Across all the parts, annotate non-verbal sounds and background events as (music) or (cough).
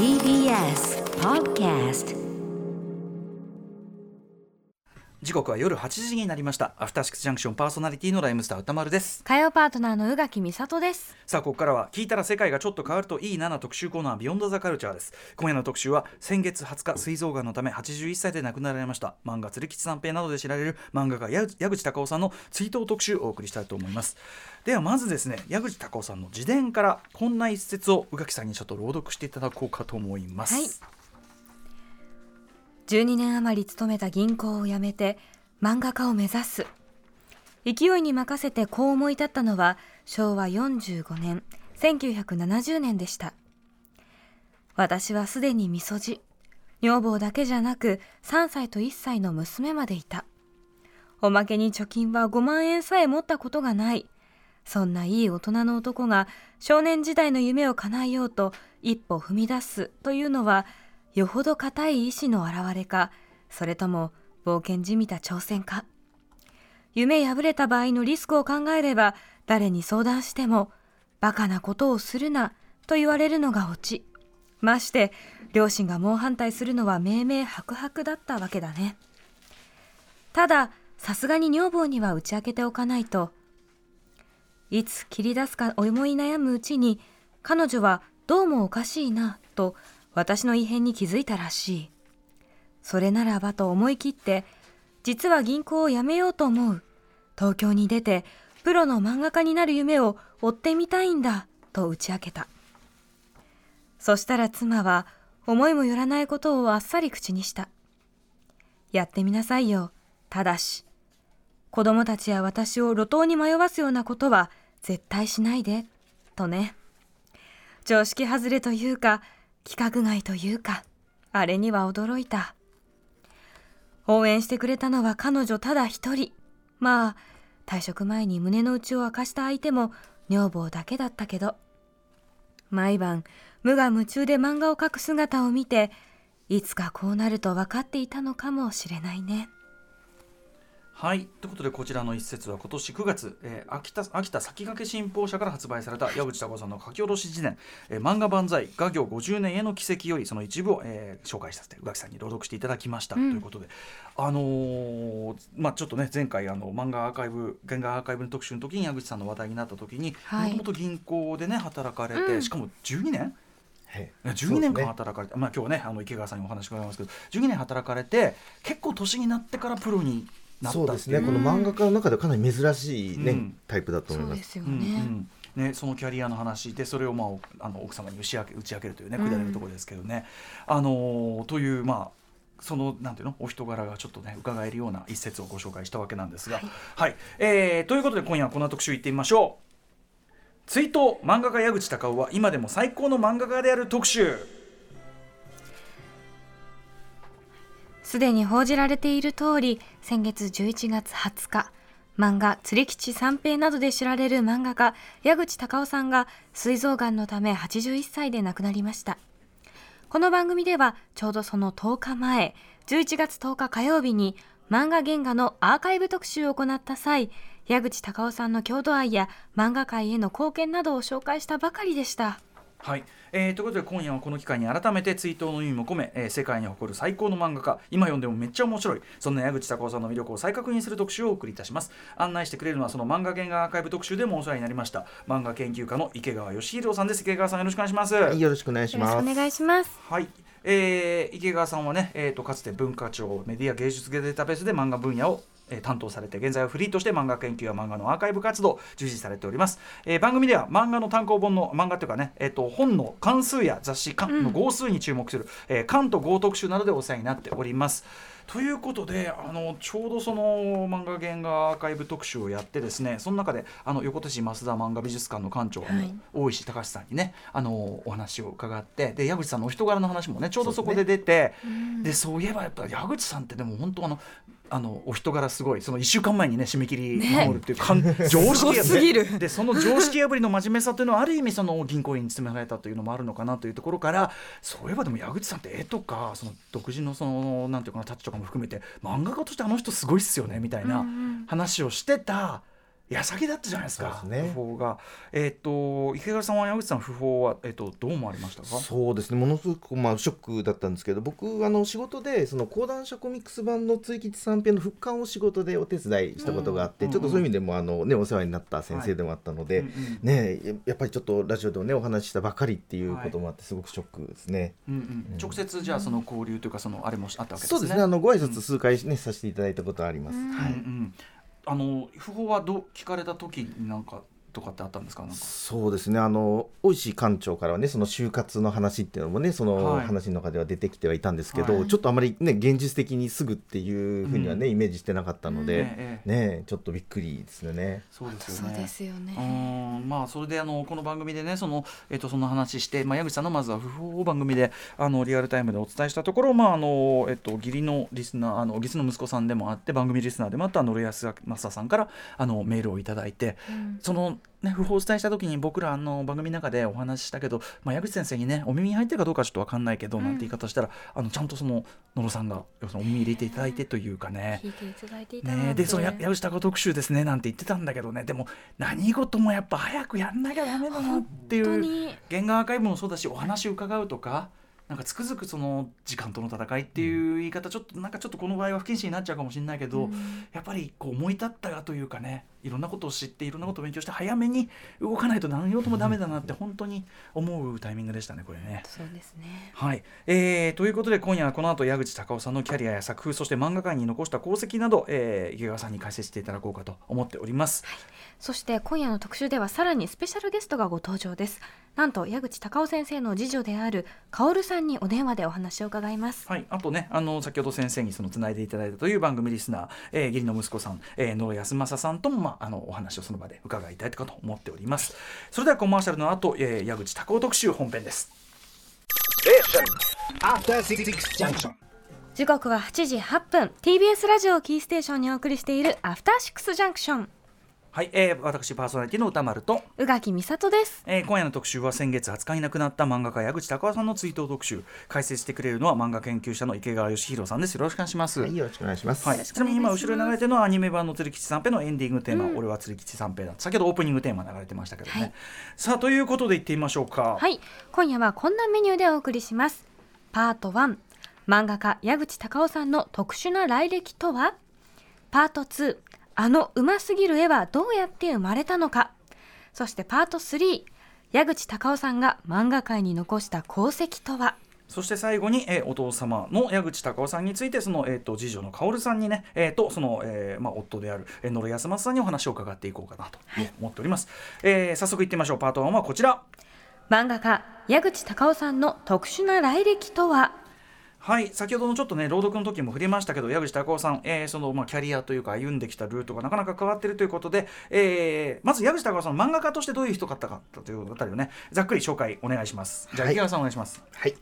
TBS Podcast 時刻は夜8時になりました。アフターシックスジャンクションパーソナリティのライムスター歌丸です。火曜パートナーの宇垣美里です。さあここからは聞いたら世界がちょっと変わるといいなな特集コーナービヨンドザカルチャーです。今夜の特集は先月20日膵臓がんのため81歳で亡くなられました漫画鶴吉三平などで知られる漫画家矢矢口隆夫さんの追悼特集をお送りしたいと思います。ではまずですね矢口隆夫さんの自伝からこんな一節を宇垣さんにちょっと朗読していただこうかと思います、はい12年余り勤めた銀行を辞めて漫画家を目指す。勢いに任せてこう思い立ったのは昭和45年1970年でした。私はすでにみそじ女房だけじゃなく3歳と1歳の娘までいた。おまけに貯金は5万円さえ持ったことがない。そんないい大人の男が少年時代の夢を叶えようと一歩踏み出すというのはよほど固い意志の表れかそれとも冒険じみた挑戦か。夢破れた場合のリスクを考えれば誰に相談してもバカなことをするなと言われるのがオチ。まして両親が猛反対するのは明々白々だったわけだね。たださすがに女房には打ち明けておかないといつ切り出すか思い悩むうちに彼女はどうもおかしいなと私の異変に気づいたらしい。それならばと思い切って実は銀行を辞めようと思う。東京に出てプロの漫画家になる夢を追ってみたいんだと打ち明けた。そしたら妻は思いもよらないことをあっさり口にした。やってみなさいよただし。子供たちや私を路頭に迷わすようなことは絶対しないでとね。常識外れというか規格外というかあれには驚いた。応援してくれたのは彼女ただ一人。まあ退職前に胸の内を明かした相手も女房だけだったけど。毎晩無我夢中で漫画を描く姿を見ていつかこうなると分かっていたのかもしれないね。はい。ということでこちらの一節は今年9月、えー秋田秋田先駆け新報社から発売された矢口孝夫さんの書き下ろし辞典「えー漫画万歳画業50年への奇跡」よりその一部を、えー紹介させて宇垣さんに朗読していただきました、うん。ということであのーまあちょっとね前回あの漫画アーカイブ原画アーカイブの特集の時に矢口さんの話題になった時にもはい。ともと銀行でね働かれて、うん。しかも12年？はい。12年間働かれて、まあ今日はねあの池川さんにお話伺いますけど12年働かれて結構年になってからプロになったそうですね、この漫画家の中ではかなり珍しい、ねうん。タイプだと思いま。そうですすようんね、うん。ね、そのキャリアの話でそれを、まあお、あの奥様に打ち明け打ち明けるというねうん。くだりのところですけどね。あのーというまあそのなんていうの？お人柄がちょっとね伺えるような一節をご紹介したわけなんですが、はい、えーということで今夜はこの特集いってみましょう。追悼漫画家矢口隆夫は今でも最高の漫画家である特集。すでに報じられている通り先月11月20日漫画「釣り吉三平」などで知られる漫画家矢口隆夫さんが膵臓がんのため81歳で亡くなりました。この番組ではちょうどその10日前11月10日火曜日に漫画原画のアーカイブ特集を行った際矢口隆夫さんの郷土愛や漫画界への貢献などを紹介したばかりでした。はい、えーということで今夜はこの機会に改めて追悼の意味も込め、えー世界に誇る最高の漫画家今読んでもめっちゃ面白いそんな矢口隆夫さんの魅力を再確認する特集をお送りいたします。案内してくれるのはその漫画原画アーカイブ特集でもお世話になりました漫画研究家の池川義弘さんです。池川さんよろしくお願いします。はい、よろしくお願いしよろしくます。お願いします。はい、えー池川さんはね、えー、とかつて文化庁メディア芸術データベースで漫画分野をえー担当されて現在はフリーとして漫画研究や漫画のアーカイブ活動を従事されております、えー番組では漫画の単行本の漫画というかね、えー、と本の関数や雑誌関の号数に注目する、えー関と号特集などでお世話になっております。ということであのちょうどその漫画原画アーカイブ特集をやってですねその中であの横手市増田漫画美術館の館長、はい。大石隆さんにねあのお話を伺ってで矢口さんのお人柄の話もねちょうどそこで出てで,、そういえばやっぱ矢口さんってでも本当あのあのお人柄すごいその1週間前にね締め切り守るっていうかん、常識すごすぎる。でその常識破りの真面目さというのはある意味その銀行員に勤められたというのもあるのかなというところからそういえばでも矢口さんって絵とかその独自のそのなんていうかなタッチとかも含めて漫画家としてあの人すごいっすよねみたいな話をしてた矢先だったじゃないですかね。訃報が。えっ、と池川さんは山口さんの訃報はえっ、とどう思われましたか？そうですね。ものすごく、まあ、ショックだったんですけど僕あの仕事でその講談社コミックス版の追吉三平の復刊を仕事でお手伝いしたことがあって、うんちょっとそういう意味でもあの、ね、お世話になった先生でもあったので、うんうんね、ややっぱりちょっとラジオでもねお話ししたばかりっていうこともあってすごくショックですね。うんうん。直接じゃあその交流というかそのあれもあったわけですね。そうですね。あのご挨拶数回ね、させていただいたことあります。うんはいうん。うんあの訃報はどう聞かれた時になんかとかってあったんですか？なんか。そうですね。あの大石館長からはねその就活の話っていうのもねそのはい。話の中では出てきてはいたんですけど、はい。ちょっとあまりね現実的にすぐっていうふうにはね、イメージしてなかったので、ええええ。ねちょっとびっくりですよね。そうですよね。そうですよね。うん。まあそれであのこの番組でねそのえっとその話して、まあ、矢口さんのまずは訃報を番組であのリアルタイムでお伝えしたところ、まああのえっと義理のリスナーあの義理の息子さんでもあって番組リスナーでもあった野呂康正さんからあのメールをいただいて、うん。そのね訃報をお伝えした時に僕らあの番組の中でお話ししたけど、まあ、矢口先生にねお耳に入ってるかどうかちょっと分かんないけど、うん。なんて言い方したらあのちゃんとその野呂さんが要するにお耳入れていただいてというかね。ね、でそのや矢口隆特集ですねなんて言ってたんだけどね。でも何事もやっぱ早くやんなきゃダメだなっていうに。原画アーカイブもそうだしお話を伺うとかなんかつくづくその時間との戦いっていう言い方ちょっとなんかちょっとこの場合は不謹慎になっちゃうかもしれないけど、うん。やっぱりこう思い立ったがというかねいろんなことを知っていろんなことを勉強して早めに動かないと何事もダメだなって本当に思うタイミングでしたねこれね。そうですね。はい、えーということで今夜はこの後矢口隆夫さんのキャリアや作風そして漫画界に残した功績など、えー池川さんに解説していただこうかと思っております。そして今夜の特集ではさらにスペシャルゲストがご登場です。なんと矢口隆夫先生の次女である薫さんにお電話でお話を伺います。はい、あとねあの先ほど先生にそのつないでいただいたという番組リスナー、えー、義理の息子さん、えー、野呂康正さんとも、まあ、あのお話をその場で伺いたいかと思っております。それではコマーシャルの後、えー、矢口隆夫特集本編です。After Six Junction. 時刻は8時8分 TBS ラジオをキーステーションにお送りしているアフターシックスジャンクションはい、えー、私パーソナリティの歌丸と。宇垣美里です。えー今夜の特集は先月20日に亡くなった漫画家矢口隆夫さんの追悼特集。解説してくれるのは漫画研究者の池川義弘さんです。よろしくお願いします、はい、よろしくお願いします。はい、ちなみに今後ろに流れてるのはアニメ版の鶴吉三平のエンディングテーマ、俺は鶴吉三平だ。先ほどオープニングテーマ流れてましたけどね、はい。さあということでいってみましょうか。はい、今夜はこんなメニューでお送りします。パート1、漫画家矢口隆夫さんの特殊な来歴とは？パート2、あのうますぎる絵はどうやって生まれたのか。そしてパート3、矢口隆夫さんが漫画界に残した功績とは？そして最後に、えーお父様の矢口隆夫さんについてその、えー、と次女の薫さんにね、えー、とその、えーまあ、夫である、えー野呂康正さんにお話を伺っていこうかなと思っております、えー早速いってみましょう。パート1はこちら。漫画家矢口隆夫さんの特殊な来歴とは？はい先ほどのちょっとね朗読の時も触れましたけど矢口隆夫さん、えーそのまあ、キャリアというか歩んできたルートがなかなか変わっているということで、えーまず矢口隆夫さんの漫画家としてどういう人だったかというあたりをねざっくり紹介お願いします。じゃあはい。池川さんお願いします、はい。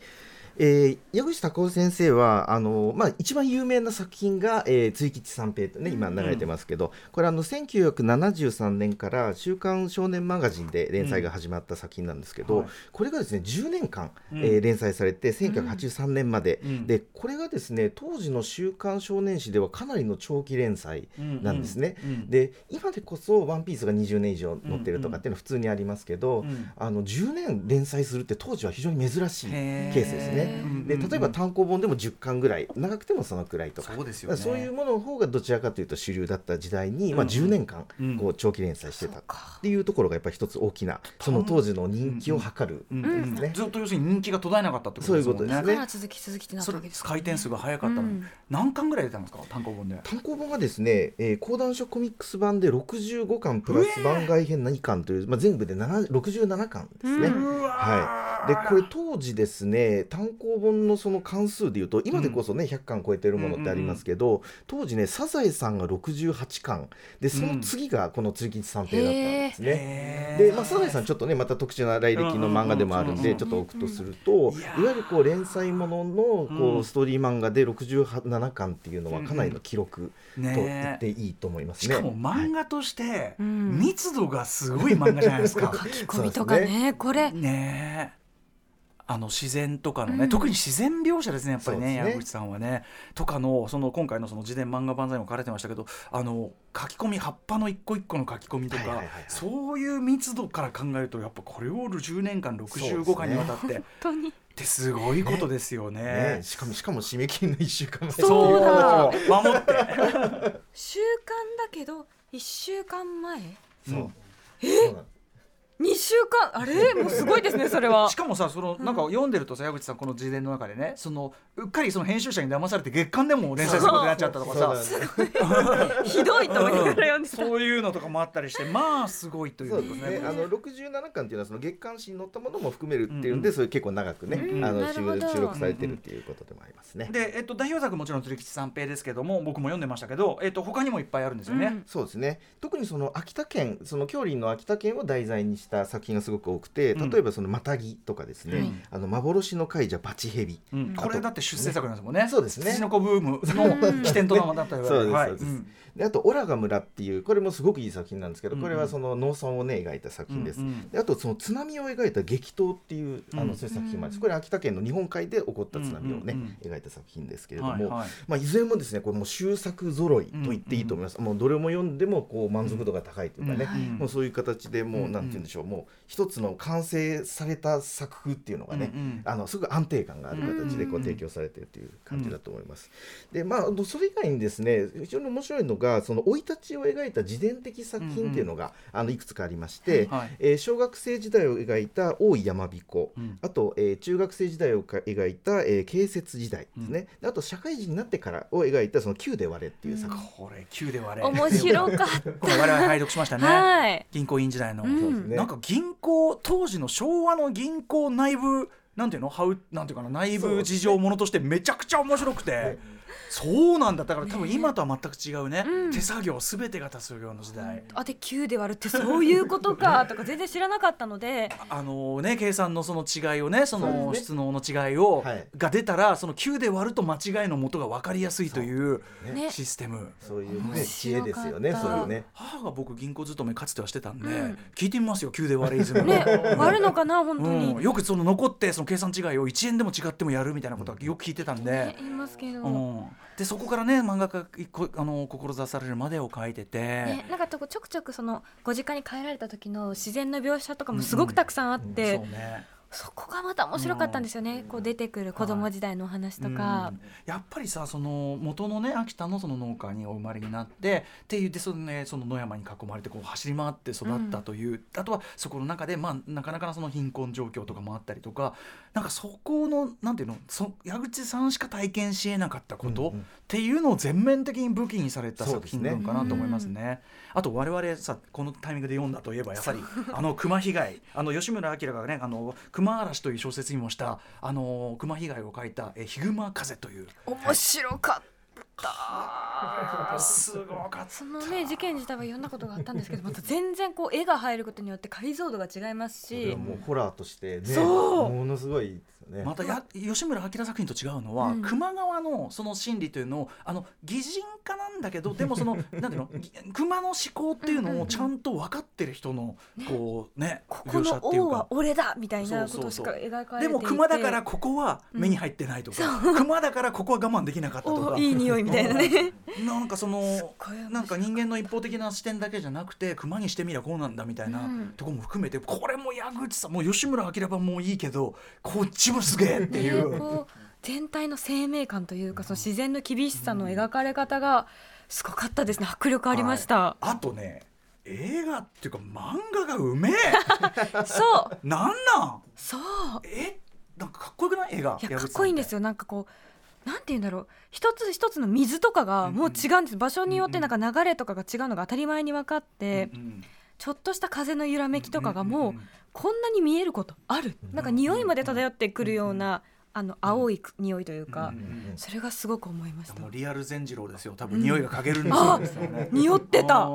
えー、矢口隆夫先生はあの、まあ、一番有名な作品が「えー、追吉三平」とね今流れてますけど、これあの1973年から「週刊少年マガジン」で連載が始まった作品なんですけど、はい。これがですね10年間、うん。えー連載されて1983年まで、うん。でこれがですね当時の「週刊少年誌」ではかなりの長期連載なんですね。うん。うん。で今でこそ「ワンピースが20年以上載ってるとかっていうのは普通にありますけど、うん。あの10年連載するって当時は非常に珍しいケースですね。で例えば単行本でも10巻ぐらい長くてもそのくらいとか。そうですよね。そういうものの方がどちらかというと主流だった時代に、まあ、うん10年間うん。こう長期連載してた。っていうところがやっぱり一つ大きなその当時の人気を測る。ね。ずっと要するに人気が途絶えなかったってことですもんね。そういうことですね。だから続き続きってなっそれたわけですか回転数が早かったのに、うん。何巻ぐらい出たんですか単行本で？単行本がですね、えー講談書コミックス版で65巻プラス番外編何巻という、まあ、全部で7 67巻ですね。うん。はい、でこれ当時ですね単行本のその関数でいうと今でこそね、100巻超えてるものってありますけど、当時ねサザエさんが68巻。でその次がこの鶴吉三平だったんですね。へー。で、まあ、サザエさんちょっとねまた特殊な来歴の漫画でもあるんうんうんうん。でちょっと置くとするといわゆるこう連載もののこうんうストーリー漫画で67巻っていうのはかなりの記録とね言っていいと思いますね。しかも漫画としてうん密度がすごい漫画じゃないですか。(laughs) 書き込みとかねこれ。ねえあの自然とかのね、うん、特に自然描写ですねやっぱりねね。矢口さんはね。とかのその今回のその自伝漫画万歳も書かれてましたけどあの書き込み葉っぱの一個一個の書き込みとか、はいはいはいはい、そういう密度から考えるとやっぱこれを10年間65巻にわたって。本当に。ってすごいことですよね。ね。ね。しかもしかも締め切りの1週間前そう。だ。守って。(laughs) 週間だけど1週間前？そう、え？2週間。あれ？もうすごいですね (laughs) それは。しかもさそのなんか読んでるとさ矢口さんこの自伝の中でねそのうっかりその編集者に騙されて月刊でも連載することになっちゃったとかさ、(laughs) ひどいと思いながら読んでた。そういうのとかもあったりしてまあすごいということね。あの67巻っていうのはその月刊誌に載ったものも含めるっていうんで、それ結構長くね、あの収録されてるっていうことでもありますね、で、えっと、代表作もちろん鶴吉三平ですけども僕も読んでましたけど、えっと、他にもいっぱいあるんですよね、そうですね。特にその秋田県その京林の秋田県を題材にした作品がすごく多くて例えばそのマタギとかですね、うん、あの幻の怪者バチヘビ、うん、これだって出世作なんですもんね。そうですね。土の子ブームの起点となったそうです、はい、であと「オラガ村」っていうこれもすごくいい作品なんですけどこれはその農村をね描いた作品です、であとその津波を描いた激闘っていうあのそういう作品もあります。これ秋田県の日本海で起こった津波をね描いた作品ですけれども、まあ、いずれもですねこれも終作揃いと言っていいと思います、もうどれも読んでもこう満足度が高いというかね、もうそういう形でもうなんて言うんでしょうもう一つの完成された作風っていうのがね、あのすごく安定感がある形でこう提供されているという感じだと思います。でまあそれ以外にですね非常に面白いのがその生い立ちを描いた自伝的作品っていうのが、あのいくつかありまして、はい、えー、小学生時代を描いた大井山彦、うん、あと、えー、中学生時代を描いた、えー、慶節時代ですね、うん、あと社会人になってからを描いたその9で割れっていう作品、これ9で割れ。面白かった。(laughs) これ我々拝読しましたね、はい、銀行員時代の、うん、なんか銀行当時の昭和の銀行内部なんていうの？ハウなんていうかな？内部事情ものとしてめちゃくちゃ面白くて。そうなんだ。だから多分今とは全く違うね、うん、手作業すべてが手作業の時代。あで9で割るってそういうことかとか全然知らなかったので。あのね計算のその違いをねその質能の違いを、はい、が出たらその9で割ると間違いのもとが分かりやすいというシステム。そういうね知恵ですよねそういうね。母が僕銀行勤めかつてはしてたんで、うん、聞いてみますよ9で割れイズムね割るのかな本当に、うん、よくその残ってその計算違いを1円でも違ってもやるみたいなことはよく聞いてたんで、ね、言いますけど、うんでそこからね漫画家あの志されるまでを書いてて、ね、なんかちょくちょくそのご実家に帰られた時の自然の描写とかもすごくたくさんあって、うんうん、そうね。そこがまた面白かったんですよね、うん、こう出てくる子供時代のお話とか、はい、やっぱりさその元のね秋田のその農家にお生まれになってって言ってその,、ね、その野山に囲まれてこう走り回って育ったという、うん、あとはそこの中で、まあ、なかなかその貧困状況とかもあったりとかなんかそこのなんていうの？そ矢口さんしか体験しえなかったこと、っていうのを全面的に武器にされた作品なのかなと思いますね。すね。あと我々さこのタイミングで読んだといえばやっぱり (laughs) あの熊被害あの吉村明がねあの熊嵐という小説にもしたあの熊被害を書いた「えヒグマ風」という。面白かったすごかったそのね事件自体は読んだことがあったんですけど (laughs) また全然こう絵が入ることによって解像度が違いますし。もうホラーとしてねものすごいね、またや吉村明作品と違うのは、うん、球磨川のその心理というのをあの擬人化なんだけどでもその (laughs) なんていうの熊の思考っていうのをちゃんと分かってる人の、こうねねここの王は俺だみたいなことしか描かれてでも熊だからここは目に入ってないとか、う。ん、熊だからここは我慢できなかったとか。いい匂いみたいなね。なんかそのなんか人間の一方的な視点だけじゃなくて熊にしてみりゃこうなんだみたいなところも含めて、これも矢口さんもう吉村明版もいいけどこっちもすげえっていう。全体の生命感というかその自然の厳しさの描かれ方がすごかったですね。迫力ありました、はい、あとね映画っていうか漫画がうめえ。(laughs) そう。なんなん？そう。え？なんかかっこよくない？映画いやかっこいいんですよ。なんかこうなんて言うんだろう。一つ一つの水とかがもう違うん。です、うんうん、場所によってなんか流れとかが違うのが当たり前に分かって、うんうん、ちょっとした風の揺らめきとかがもうこんなに見えることある、なんか匂いまで漂ってくるような、あの青い匂いというか、それがすごく思いました。もうリアル善次郎ですよ。多分匂いが嗅げるんですよね、匂ってた。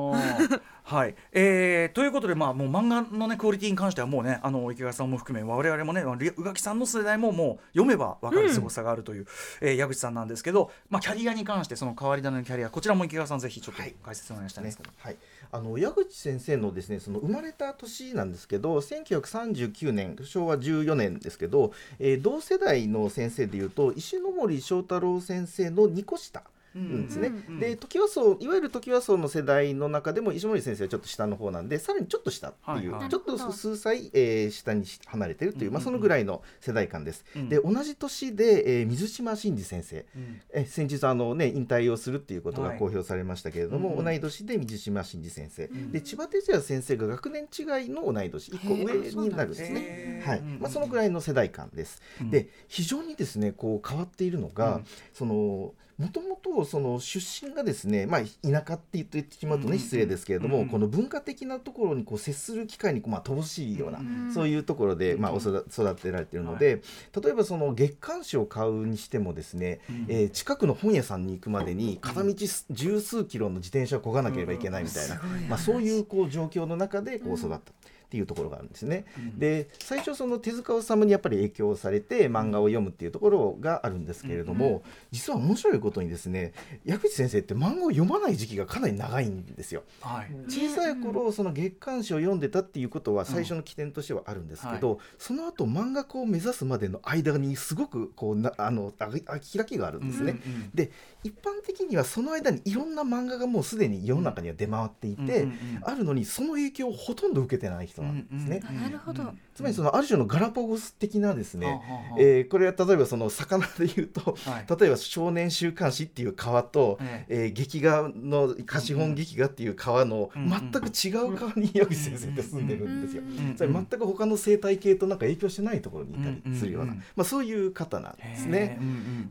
はい、えー、ということでまあもう漫画のねクオリティに関してはもうねあの池川さんも含め我々もね宇垣さんの世代ももう読めば分かるすごさがあるという、うん、えー、矢口さんなんですけど、まあ、キャリアに関してその変わり種のキャリアこちらも池川さんぜひちょっと解説お願いしたいんですけど、はい、ね。はい。あの矢口先生のですねその生まれた年なんですけど1939年昭和14年ですけど、えー、同世代の先生でいうと石森章太郎先生の2個下んですね。うんで時和荘いわゆる時和荘の世代の中でも石森先生はちょっと下の方なんでさらにちょっと下っていう、はいはい、ちょっと数歳、えー、下に離れてるという、まあ、そのぐらいの世代間です。うん、で同じ年で、えー、水島真司先生、うん、え先日あの、ね、引退をするっていうことが公表されましたけれども、はい、同い年で水島真司先生、うん、で千葉哲也先生が学年違いの同い年1個上になるんですね。はいまあ、そのぐらいの世代間です。で非常にですねこう変わっているのが、そのもともとその出身がですね、まあ、田舎って言ってしまうとね失礼ですけれども、この文化的なところにこう接する機会にまあ乏しいような、そういうところでまあ育てられているので、例えばその月刊誌を買うにしてもですね、え近くの本屋さんに行くまでに片道十数キロの自転車をこがなければいけないみたいな、まあ、そういうこう状況の中でこう育った。っていうところがあるんですね。うん、で最初その手塚治虫にやっぱり影響されて漫画を読むっていうところがあるんですけれども、うん、実は面白いことにですね矢口先生って漫画を読まない時期がかなり長いんですよ。はい、小さい頃その月刊誌を読んでたっていうことは最初の起点としてはあるんですけど、うんはい、その後漫画家を目指すまでの間にすごくこうなあのあ開きがあるんですね。うんうん、で一般的にはその間にいろんな漫画がもうすでに世の中には出回っていて、あるのにその影響をほとんど受けてない人なんですね。なるほど、つまりそのある種のガラパゴス的なですね、うえー、これは例えばその魚で言うと、はい、例えば少年週刊誌っていう川と、ええ。ー、劇画の貸本劇画っていう川の全く違う川に矢口先生って住んでるんですよ。それ全く他の生態系となんか影響してないところにいたりするような、まあ、そういう方なんですね。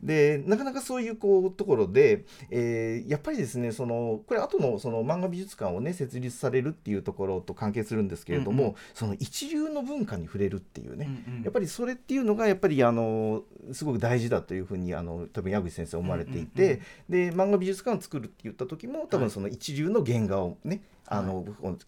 でなかなかそういうこうところで、えー、やっぱりですねそのこれ後のその漫画美術館をね設立されるっていうところと関係するんですけれども、その一流の文化に触れるっていうね、うんうん、やっぱりそれっていうのがやっぱりあのすごく大事だというふうにあの多分矢口先生思われていて、うんうんうん、で漫画美術館を作るって言った時も多分その一流の原画をね、あの、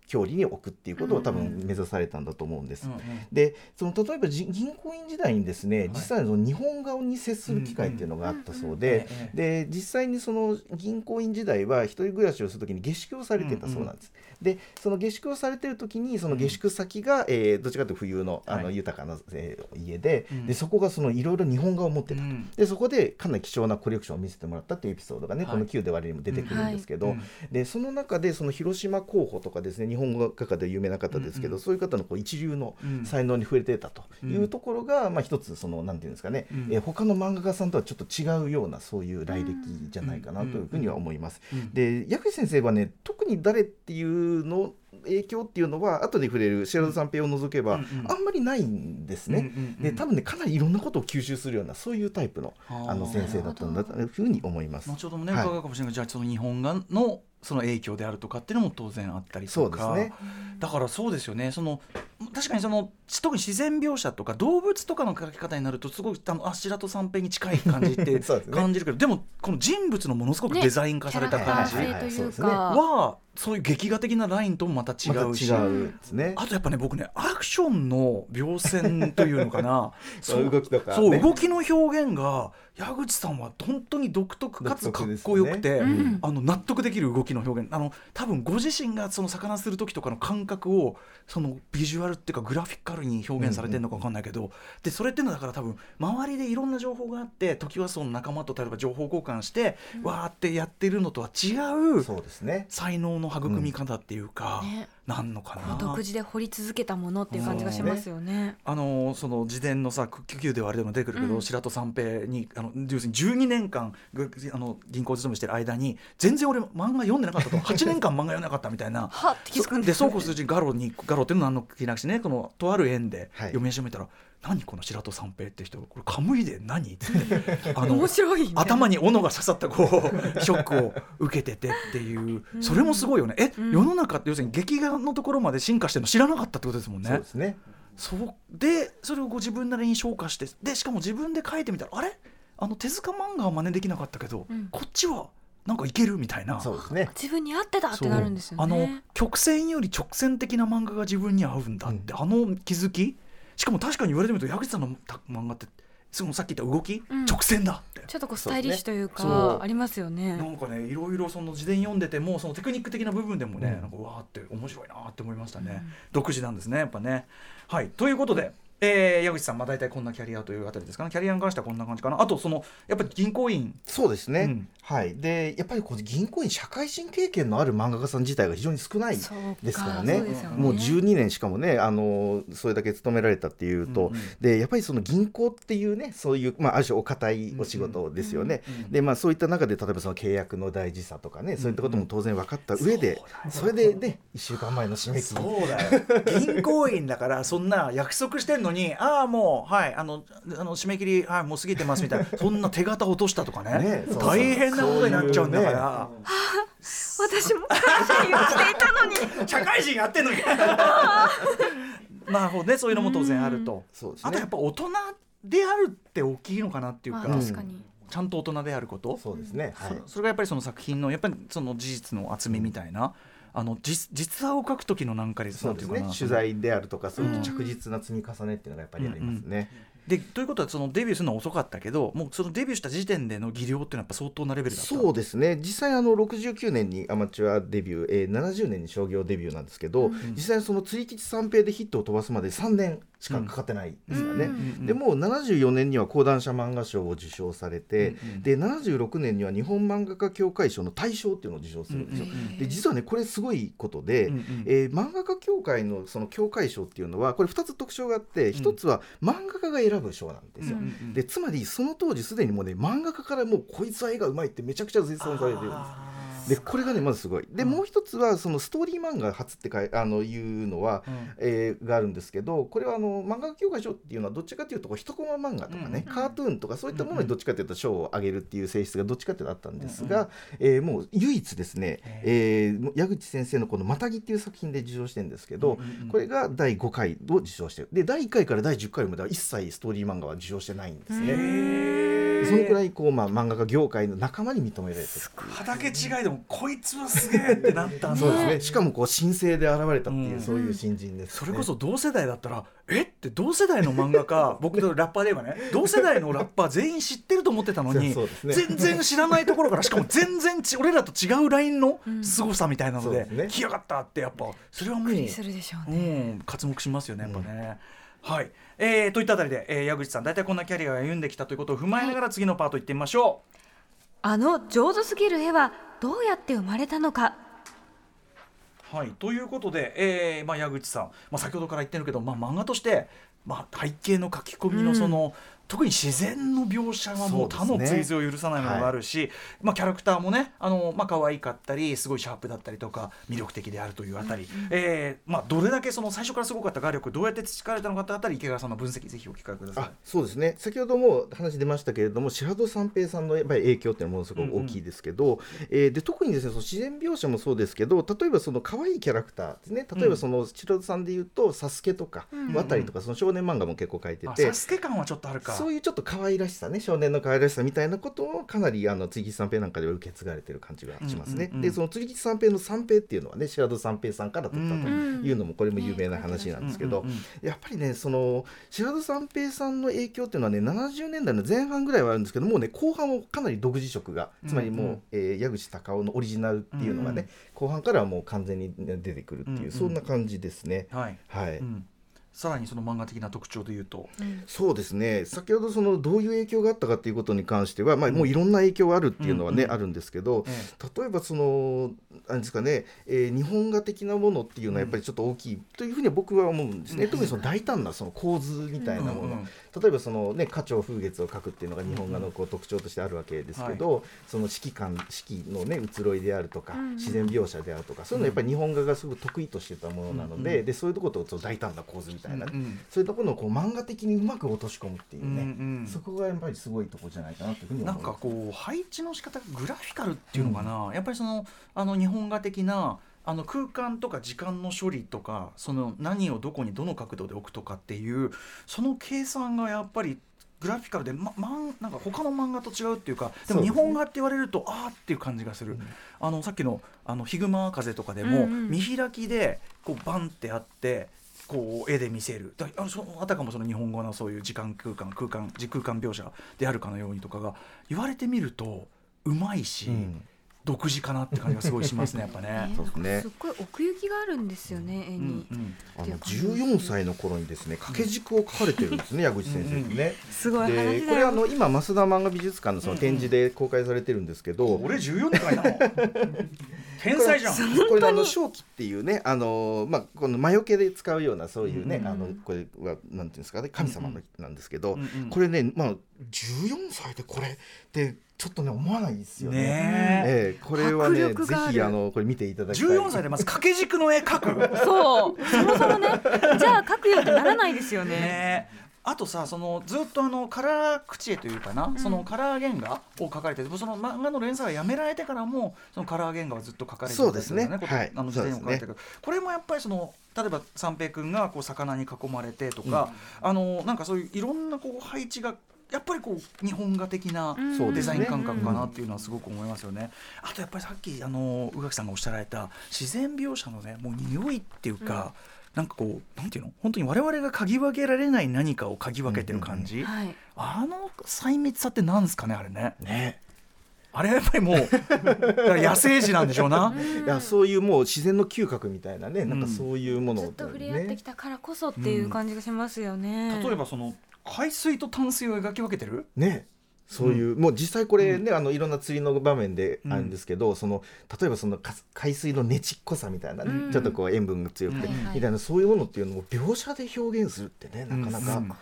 郷里に置くっていうことを多分目指されたんだと思うんです。うんうん、でその例えば銀行員時代にですね、実際の日本画に接する機会っていうのがあったそうで、で実際にその銀行員時代は一人暮らしをする時に下宿をされてたそうなんです。でその下宿をされてる時にその下宿先が、えー、どちらかというと冬のあの、豊かな、えー、家で,、でそこがそのいろいろ日本画を持ってたと、でそこでかなり貴重なコレクションを見せてもらったっていうエピソードがね、この「9で割」にも出てくるんですけど、でその中でその広島候補とかですね日本語画家で有名な方ですけど、うんうん、そういう方のこう一流の才能に触れてたというところが、うん、まあ、一つそのなんていうんですかね、うん、えー、他の漫画家さんとはちょっと違うようなそういう来歴じゃないかなというふうには思います。で矢口先生はね特に誰っていうの影響っていうのは後で触れる白田三平を除けば、あんまりないんですね。で多分ねかなりいろんなことを吸収するようなそういうタイプのあ。の先生だったんだというふうに思います。後ほどもね伺うかもしれないけど、じゃあその日本画のその影響であるとかっていうのも当然あったりとか、ね、だからそうですよね。その確かにその特に自然描写とか動物とかの描き方になるとすごいあの白と三平に近い感じって (laughs) 感じるけどでもこの人物のものすごくデザイン化された感じはそういう劇画的なラインともまた違うし、ね、あとやっぱね僕ねアクションの描線というのかな。(laughs) そう動きとか、ね、そう動きの表現が矢口さんは本当に独特かつかっこよくて、ね。あの納得できる動きの表現。あの多分ご自身がその魚する時とかの感覚をそのビジュアルっていうかグラフィカルに表現されてるのか分かんないけど、うんうん、でそれっていうのはだから多分周りでいろんな情報があって時はその仲間と例えば情報交換して、うん、わーってやってるのとは違うそうです、ね、才能の育み方っていうか。うん。ねなんのかな。独自で掘り続けたものっていう感じがしますよね。あのその自伝のさ「救急ではあれでも出てくるけど、うん、白戸三平にあの要するに12年間あの銀行勤めしてる間に全然俺漫画読んでなかったと。(laughs) 8年間漫画読んでなかったみたいな。はって気づくんでそうこうするうちにガロにガロっていうのは何の気なくしね。このとある縁で読み始めたら、はい何この白戸三平って人？これカムイで何？って (laughs) あの面白い、ね、頭に斧が刺さったこうショックを受けててっていう。それもすごいよね。え、うん、世の中って要するに劇画のところまで進化してるの知らなかったってことですもんね。そうですね。そう。でそれをご自分なりに消化してでしかも自分で書いてみたらあれ？あの手塚漫画は真似できなかったけど、うん、こっちはなんかいけるみたいな。そうですね。自分に合ってたってなるんですよね。あの曲線より直線的な漫画が自分に合うんだって、うん、あの気づき？しかも確かに言われてみると矢口さんの漫画ってそのさっき言った動き、うん。直線だって。ちょっとこうスタイリッシュというかそう。ありますよね。なんかねいろいろその自伝読んでてもそのテクニック的な部分でもね、うん。なんかうわーって面白いなって思いましたね、うん。独自なんですねやっぱね。はい。ということでえー、矢口さん、まあ、大体こんなキャリアというあたりですかね、キャリアに関してはこんな感じかな、あと、そのやっぱり銀行員、そうですね、うん。はい。でやっぱりこう銀行員社会人経験のある漫画家さん自体が非常に少ないそうですからね。そうね。もう12年しかもねあのそれだけ勤められたっていうと、うんうん。でやっぱりその銀行っていうねそういう、まあ、ある種お堅いお仕事ですよね、うんうんでまあそういった中で例えばその契約の大事さとかね、そういったことも当然分かった上で、そそうれでね1週間前の締め切り。そうだよ。銀行員だからそんな約束してんの？にああもうはいあのあの締め切りはいもう過ぎてますみたいな。(laughs) そんな手形落としたとかね。ねそうそう。大変なことになっちゃうんだから、私も会社員をしていたのに。(laughs) 社会人やってんのに。(laughs) まあこうねそういうのも当然あると、そうですね。あとやっぱ大人であるって大きいのかなっていうまか、あ確かに。ちゃんと大人であること。そうですね。はい。そそれがやっぱりその作品のやっぱりその事実の厚みみたいな、あの実実話を書く時のなんかでそうですね。取材であるとかそういううん。着実な積み重ねっていうのがやっぱりありますね、でということはそのデビューするのは遅かったけどもうそのデビューした時点での技量っていうのはやっぱ相当なレベルだった？そうですね。実際あの69年にアマチュアデビュー、えー、70年に商業デビューなんですけど、実際その釣り吉三平でヒットを飛ばすまで3年しかかかってないですからね、うんでもう74年には講談社漫画賞を受賞されて、うんうんで76年には日本漫画家協会賞の大賞っていうのを受賞するんですよ、で実はねこれすごいことで、うんうんえー漫画家協会のその協会賞っていうのはこれ2つ特徴があって1つは漫画家が選ぶ賞なんですよ、うんうんでつまりその当時すでにもうね漫画家からもうこいつは絵がうまいってめちゃくちゃ絶賛されてるんですでこれがねまずすごい。で、うん。もう一つはそのストーリー漫画初ってかいあのいうのは、うん。えーがあるんですけどこれはあの漫画家協会賞っていうのはどっちかというとこう一コマ漫画とかね、うん。カートゥーンとかそういったものにどっちかというと賞をあげるっていう性質がどっちかというとあったんですが、えーもう唯一ですね、えー矢口先生のこの「またぎ」っていう作品で受賞してるんですけど、うんうんうん。これが第5回を受賞してる。で第1回から第10回までは一切ストーリー漫画は受賞してないんですね。そのくらいこう、まあ、漫画家業界の仲間に認められてる畑違いでもこいつはすげえってなったんだ。(laughs) そうですね。しかもこう新星で現れたっていう、うん。そういう新人です、それこそ同世代だったらえ？って同世代の漫画家 (laughs) 僕とラッパーで言えばね。同世代のラッパー全員知ってると思ってたのに、(laughs) ね。全然知らないところからしかも全然ち俺らと違うラインのうん。凄さみたいなので,、そうですね。来やがったってやっぱそれはもう、びっくりするでしょうね。うん、刮目しますよねやっぱね。はい、えー、といったあたりで、えー、矢口さん大体こんなキャリアを歩んできたということを踏まえながら次のパート行ってみましょう。あの上手すぎる絵はどうやって生まれたのか？はい、ということで、えーまあ、矢口さん、まあ、先ほどから言ってるけど、まあ、漫画として、まあ、背景の書き込みのその、特に自然の描写はもう他の追随を許さないものがあるし、まあ、キャラクターもねあの、まあ可愛かったりすごいシャープだったりとか魅力的であるというあたり、えーまあ、どれだけその最初からすごかった画力どうやって培われたのかってあたり池川さんの分析ぜひお聞かせくださいあ。そうですね先ほども話出ましたけれども白戸三平さんのやっぱり影響っていうのはものすごく大きいですけど、えーで特にですねその自然描写もそうですけど例えばその可愛いキャラクターですね例えばその白戸さんでいうと「サスケとかうん「渡り」とかその少年漫画も結構書いてあてサ。スケ感はちょっとあるか。そういうちょっと可愛らしさね少年の可愛らしさみたいなことをかなりあの辻吉三平なんかでは受け継がれてる感じがしますね。うんうんうん。でその辻吉三平の三平っていうのはね白戸三平さんから取ったとうんいうのもこれも有名な話なんですけど、うんうんうんやっぱりねその白戸三平さんの影響っていうのはね70年代の前半ぐらいはあるんですけどもうね後半はかなり独自色がつまりもう、うんうんえー矢口隆夫のオリジナルっていうのがね、うんうん。後半からはもう完全にね出てくるっていう、うんうん。そんな感じですね。はい。はい、うん、さらにその漫画的な特徴でいうと、そうですね。先ほどそのどういう影響があったかっていうことに関しては、まあ、もういろんな影響があるっていうのはね、うんうんあるんですけど、え例えばそのなんですかね、えー日本画的なものっていうのはやっぱりちょっと大きいというふうには僕は思うんですね、うん。特にその大胆なその構図みたいなもの、うんうん例えばそのね花鳥風月を描くっていうのが日本画のこう特徴としてあるわけですけど、その四季感四季のね移ろいであるとか、自然描写であるとかそういうのはやっぱり日本画がすごく得意としてたものなので,、うんでそういうところと大胆な構図みたいなそういうところのこう漫画的にうまく落とし込むっていうね、そこがやっぱりすごいところじゃないかなというふうに思ないんます。かこう配置の仕方がグラフィカルっていうのかな、やっぱりそのあの日本画的なあの空間とか時間の処理とかその何をどこにどの角度で置くとかっていうその計算がやっぱりグラフィカルで、ま、まんなんか他の漫画と違うっていうかでも日本画って言われると、ああっていう感じがする、あのさっきのあのヒグマ風とかでも、うんうん。見開きでこうバンってあってこう絵で見せる。だあのそのあたかもその日本語のそういう時間空間空間時空間描写であるかのようにとかが言われてみるとうまいし、うん独自かなって感じがすごいしますね (laughs) やっぱね。そうですね。すっごい奥行きがあるんですよね絵うんに、うん。あのっていう感じ14歳の頃にですね掛け軸を書かれてるんですね矢口先生にね。すごいでこれあの今増田漫画美術館のその展示で公開されてるんですけど、俺14歳なの。(laughs) 天才じゃん。これあの正気っていうねあのまあこの魔除けで使うようなそういうね、うんあのこれはなんていうんですかね神様のなんですけど、これねまあ14歳でこれってちょっとね思わないですよね。ねえ。ええこれはねぜひあのこれ見ていただきたい。14歳でまず掛け軸の絵描く。(laughs) そう。そもそもねじゃあ書くよってならないですよね。ねあとさそのずっとあのカラー口絵というかな、ん。そのカラー原画を描かれててその漫画の連載がやめられてからもそのカラー原画はずっと描かれてそうですね。ことはい。あの時代にも書かれてる、これもやっぱりその例えば三平君がこう魚に囲まれてとか、あのなんかそういういろんなこう配置がやっぱりこう日本画的なデザイン感覚かなっていうのはすごく思いますよね。あとやっぱりさっきあの宇垣さんがおっしゃられた自然描写のねもう匂いっていうか、なんかこうなんていうの？本当に我々が嗅ぎ分けられない何かを嗅ぎ分けてる感じ、はい。あの細密さってなんですかねあれね。ね。あれはやっぱりもう野生児なんでしょうな。いやそういうもう自然の嗅覚みたいなね、なんかそういうものをずっと触れ合ってきたからこそっていう感じがしますよね、例えばその海水と淡水を描き分けてる？ね。そういう、もう実際これね、あのいろんな釣りの場面であるんですけど、その例えばそのか海水のねちっこさみたいなね、うん。ちょっとこう塩分が強くて、うん。みたいなそういうものっていうのを描写で表現するってねなかなかうん。で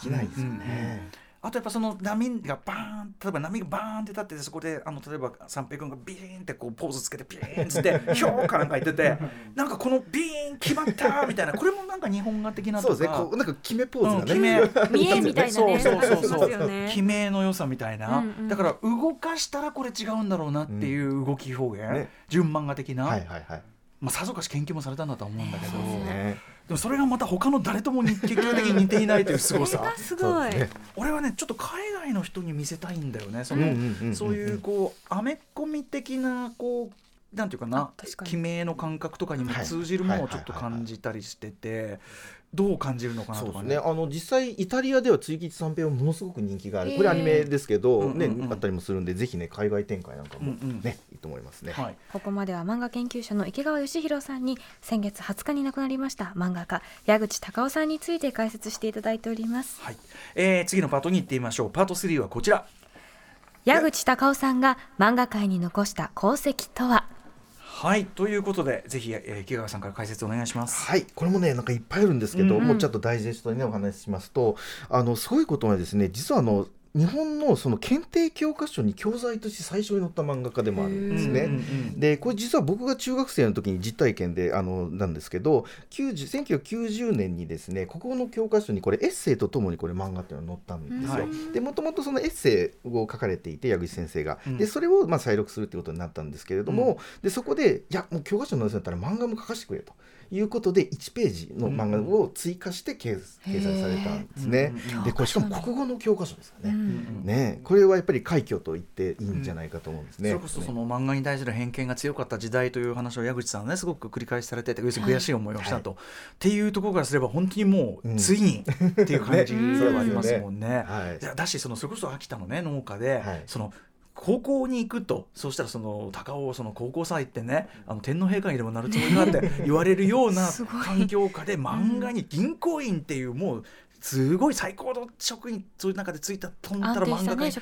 きないですよね。あとやっぱその波がバーン例えば波がバーンって立っててそこであの例えば三平君がビーンってこうポーズつけてピーンっつって「ひょう」かなんか言っててなんかこのビーン決まったみたいなこれもなんか日本画的なとか。そうですね。こうなんか決めポーズがね、うん決め見えみたいなねそうそう。そう感じしますよね。決めの良さみたいな、うんうん。だから動かしたらこれ違うんだろうなっていう動き表現、ね。純漫画的な、はいはいはい。まあ、さぞかし研究もされたんだとは思うんだけど、ね、でもそれがまた他の誰ともに結局的に似ていないというすごさそれがすごい、俺はねちょっと海外の人に見せたいんだよねその、そういうこうアメコミ的なこうなんていうかな記名の感覚とかにも通じるものをちょっと感じたりしててどう感じるのかなとかね。ね。あの実際イタリアでは追吉三平はものすごく人気がある。これアニメですけど、ね、うんうんうんあったりもするんで、ぜひね海外展開なんかもね、うんうんいいと思いますね。はい。ここまでは漫画研究者の池川義弘さんに先月20日に亡くなりました漫画家矢口隆夫さんについて解説していただいております。はい。えー次のパートに行ってみましょう。パート3はこちら。矢口隆夫さんが漫画界に残した功績とは？はい。ということでぜひ、えー池川さんから解説お願いします。はい、これもねなんかいっぱいあるんですけど、うんうん。もうちょっとダイジェスねお話ししますとあのすごいことはですね実はあの日本のその検定教科書に教材として最初に載った漫画家でもあるんですね。うんうんうんでこれ実は僕が中学生の時に実体験であのなんですけど90 1990年にですね国語の教科書にこれエッセイとともにこれ漫画っていうのが載ったんですよ。はいでもともとそのエッセイを書かれていて矢口先生が、うんでそれをまあ再録するってことになったんですけれども、でそこでいやもう教科書の載せだったら漫画も書かせてくれと。いうことで1ページの漫画を追加して掲掲載されたんですね。でこれしかも国語の教科書ですからね。うんね。これはやっぱり快挙と言っていいんじゃないかと思うんですね。それこそその漫画に対する偏見が強かった時代という話を矢口さんはねすごく繰り返しされてて悔しい思いをしたと、っていうところからすれば本当にもううん。ついにっていう感じ (laughs) ではありますもんね。だしそのそれこそ秋田のね農家で、はい。その高校に行くとそうしたらその高尾その高校さ行ってねあの天皇陛下にでもなるつもりだって (laughs) 言われるような環境下で漫画に銀行員っていうもうすごい最高の職員そういう中でついたと思ったら漫画家に。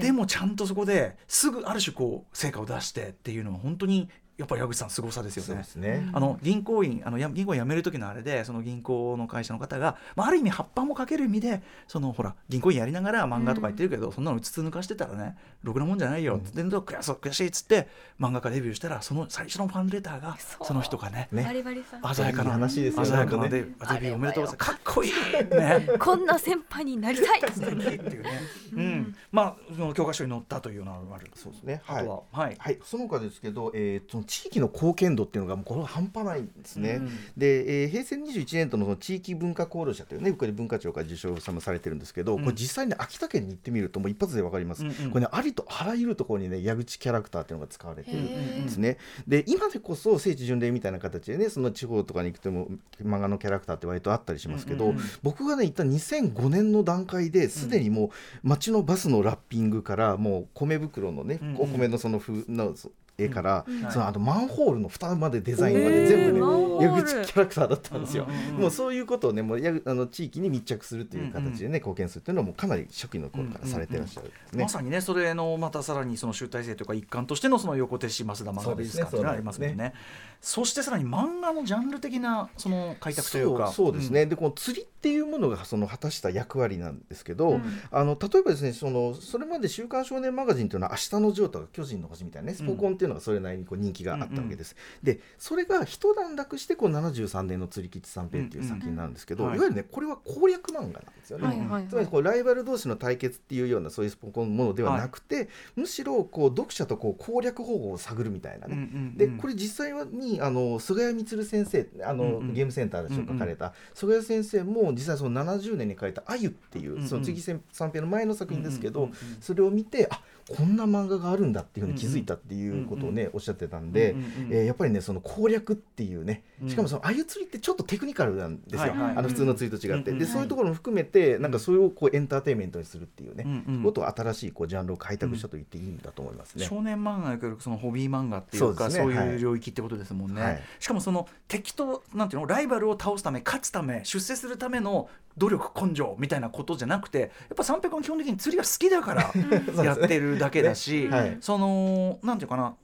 でもちゃんとそこですぐある種こう成果を出してっていうのは本当にやっぱり矢口さんすごさですよね。ね。あの銀行員あのや銀行員辞める時のあれでその銀行の会社の方が、まあ、ある意味葉っぱもかける意味でそのほら銀行員やりながら漫画とか言ってるけど、そんなのうつつ抜かしてたらねろくなもんじゃないよって言って、悔しそう悔しいっつって漫画家デビューしたらその最初のファンレターがその人がねね。バリバリさん。鮮やかないい話ですよ鮮やかなデね。ビューおめでとうございます。かっこいいね。(laughs) こんな先輩になりたい。っていうね、うん。まあその教科書に載ったというのがある。そうですね。あとははい、はい、その他ですけど、えー、その地域の貢献度っていうのがもうこれは半端ないんですね。うん。で、えー平成21年度のその地域文化功労者というね、これ文化庁から受賞されてるんですけど、うん。これ実際に秋田県に行ってみるともう一発でわかります。うんうん。これねありとあらゆるところにね矢口キャラクターっていうのが使われてるんですね。で今でこそ聖地巡礼みたいな形でね、その地方とかに行くとも漫画のキャラクターって割とあったりしますけど、僕がね行った2005年の段階ですでにもう街のバスのラッピングからもう米袋のね、お米のその風の絵から、うんそのあとマンホールの蓋までデザインまで全部ね矢口キャラクターだったんですよ。うんうんうんもうそういうことをねもうやあの地域に密着するという形でね、貢献するっていうのはもうかなり初期の頃からされてらっしゃるんですね。まさにねそれのまたさらにその集大成というか一環としてのその横手市増田漫画美術館というのがありますもんねそしてさらに漫画のジャンル的なその開拓というか。そうそうですね、でこの釣りっていうものがその果たした役割なんですけど、うん。あの例えばですねそのそれまで「週刊少年マガジン」というのは「明日のジョー」とか「巨人の星」みたいなねスポコンっていうのがそれなりにこう人気があったわけです。でそれが一段落してこう73年の「釣り吉三平」っていう作品なんですけど、うん。うんいわゆるねこれは攻略漫画なんですよね。はいはいはい。つまりこうライバル同士の対決っていうようなそういうスポコンものではなくて、むしろこう読者とこう攻略方法を探るみたいなね、うんうんうん。でこれ実際にあの菅谷充先生あの、うんうん。ゲームセンターで書かれた、菅谷先生も実際その70年に書いた「あゆ」っていう、うんうん。その次三平の前の作品ですけど、うんうんうんうん。それを見てあこんな漫画があるんだっていうふうに気づいたっていうことをね、おっしゃってたんで、うんうんうんえーやっぱりねその攻略っていうねうん。しかもそのあゆ釣りってちょっとテクニカルなんですよ、はいはい。あの普通の釣りと違って、うんうんでそういうところも含めてなんかそれをこうエンターテインメントにするっていうね、うんうん。ことを新しいこうジャンルを開拓したと言っていいんだと思いますね。少年漫画よりそのホビー漫画っていうかそうい。いう領域ってことですもんね、はい。しかもその敵となんていうのライバルを倒すため勝つため出世するための努力根性みたいなことじゃなくてやっぱ三平君は基本的に釣りが好きだから (laughs) やってるだけだし、ねはい。そのなんていうかな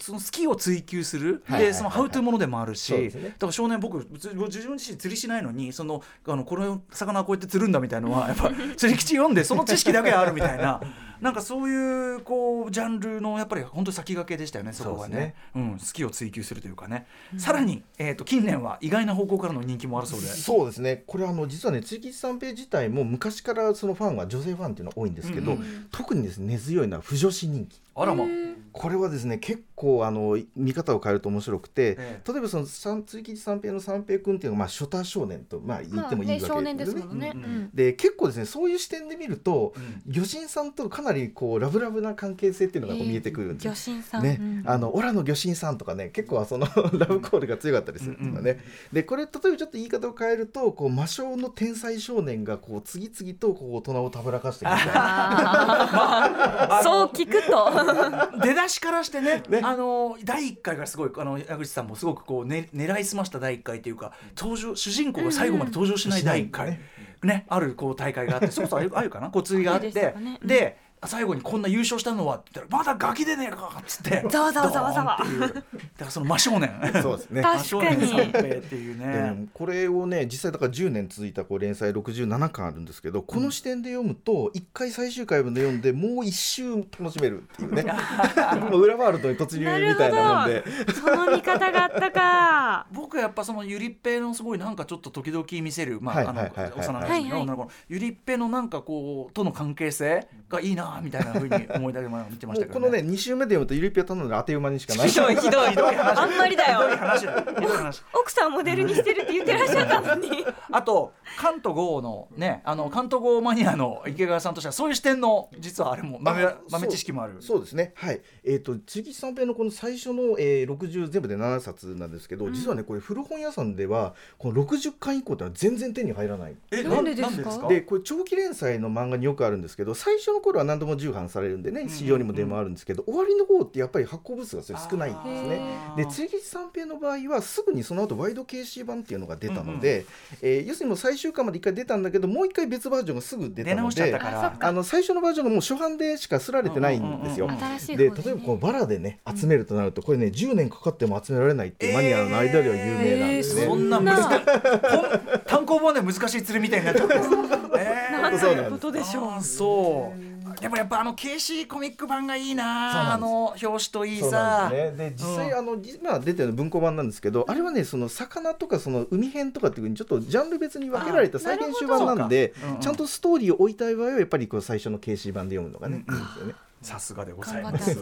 その好きを追求する、でそのハウトゥーものでもあるし、ね。だから少年僕自自分自身釣りしないのにそのあのこの魚はこうやって釣るんだみたいのはやっぱ釣り吉読んでその知識だけあるみたいななんかそういうこうジャンルのやっぱり本当に先駆けでしたよねそこはね。うん、好きを追求するというかね、さらに、えー、と近年は意外な方向からの人気もあるそうで。そうですね。これあの実はね釣り吉三平自体も昔からそのファンは女性ファンっていうのは多いんですけど、うんうん。特にですね根強いのは不女子人気あらま、これはですね結構あの見方を変えると面白くて、え例えばその三釣り吉三平の三平君っていうのはまあ初太少年とまあ言ってもいいわけ少年ですね。うん。うん。で結構ですねそういう視点で見ると、うん。魚神さんとかなりこうラブラブな関係性っていうのがこう見えてくるんですよ。魚神さん。ね。うん。あのオラの魚神さんとかね結構そのラブコールが強かったりするんですよね。でこれ例えばちょっと言い方を変えるとこう魔性の天才少年がこう次々とこう大人をたぶらかしていくみたいな。あー (laughs) そう聞くと。(laughs) 出だしからしてねね。あの第1回からすごいあの矢口さんもすごくこう、ね、狙いすました第1回というか登場主人公が最後まで登場しない第1回、うんうんねあるこう大会があってそれこそあゆあゆかなこう釣りがあってね。うん。で最後にこんな優勝したのはって言ったらまだガキでねえかっつってざわざわ。ざわざわだからその真正年そうですね。確真正かに。年三平っていうでねねこれをね実際だから10年続いたこう連載67巻あるんですけどこの視点で読むと1回最終回まで読んでもう一周楽しめるっていうね。(laughs) もう裏ワールドに突入みたいなもんで。その見方があったか。(laughs) 僕はやっぱそのゆりっぺのすごいなんかちょっと時々見せるまあ幼馴はいはい染の女の子。のゆりっぺのなんかこうとの関係性がいいなみたいなふうに思いながら見てましたけどもうこのね2週目で読むとゆりぴょたので当て馬にしかない。ひどいひどい。あんまりだひどいよ。話だよ。ひどい話。奥さんをモデルにしてるって言ってらっしゃったのに。あと関東郷のねあの関東郷マニアの池川さんとしてはそういう視点の実はあれも豆あ豆知識もある。そうですね。はい。えっ、と次三平のこの最初の、えー、60全部で7冊なんですけど、実はねこれ古本屋さんではこの60巻以降ってのは全然手に入らない。えなんでですか？でこれ長期連載の漫画によくあるんですけど最初の頃は何度も重版されるんでね市場にも出回るんですけど、終わりの方ってやっぱり発行部数がそれ少ないんですね。で追撃三平の場合はすぐにその後ワイド KC 版っていうのが出たので、えー要するにもう最終巻まで一回出たんだけどもう一回別バージョンがすぐ出たの出直しちゃったでから。あの最初のバージョンがもう初版でしか刷られてないんですよ。うんうんうん新しいで方例えばこのバラでね集めるとなるとこれね10年かかっても集められないっていうマニアの間では有名なんですね。そんな難しい本単行本で難しい釣りみたいになっちゃって。(laughs) えー。当そうなんです。ことでしょう。そうでもやっぱあの KC コミック版がいいなあの表紙といいさ。んですね。で実際、うんあの今出てるの文庫版なんですけど、あれはねその魚とかその海編とかっていうふうにちょっとジャンル別に分けられた再編集版なんでそうんうん。ちゃんとストーリーを置いたい場合はやっぱりこう最初の KC 版で読むのがね、うんいいんですよね。さすがでございます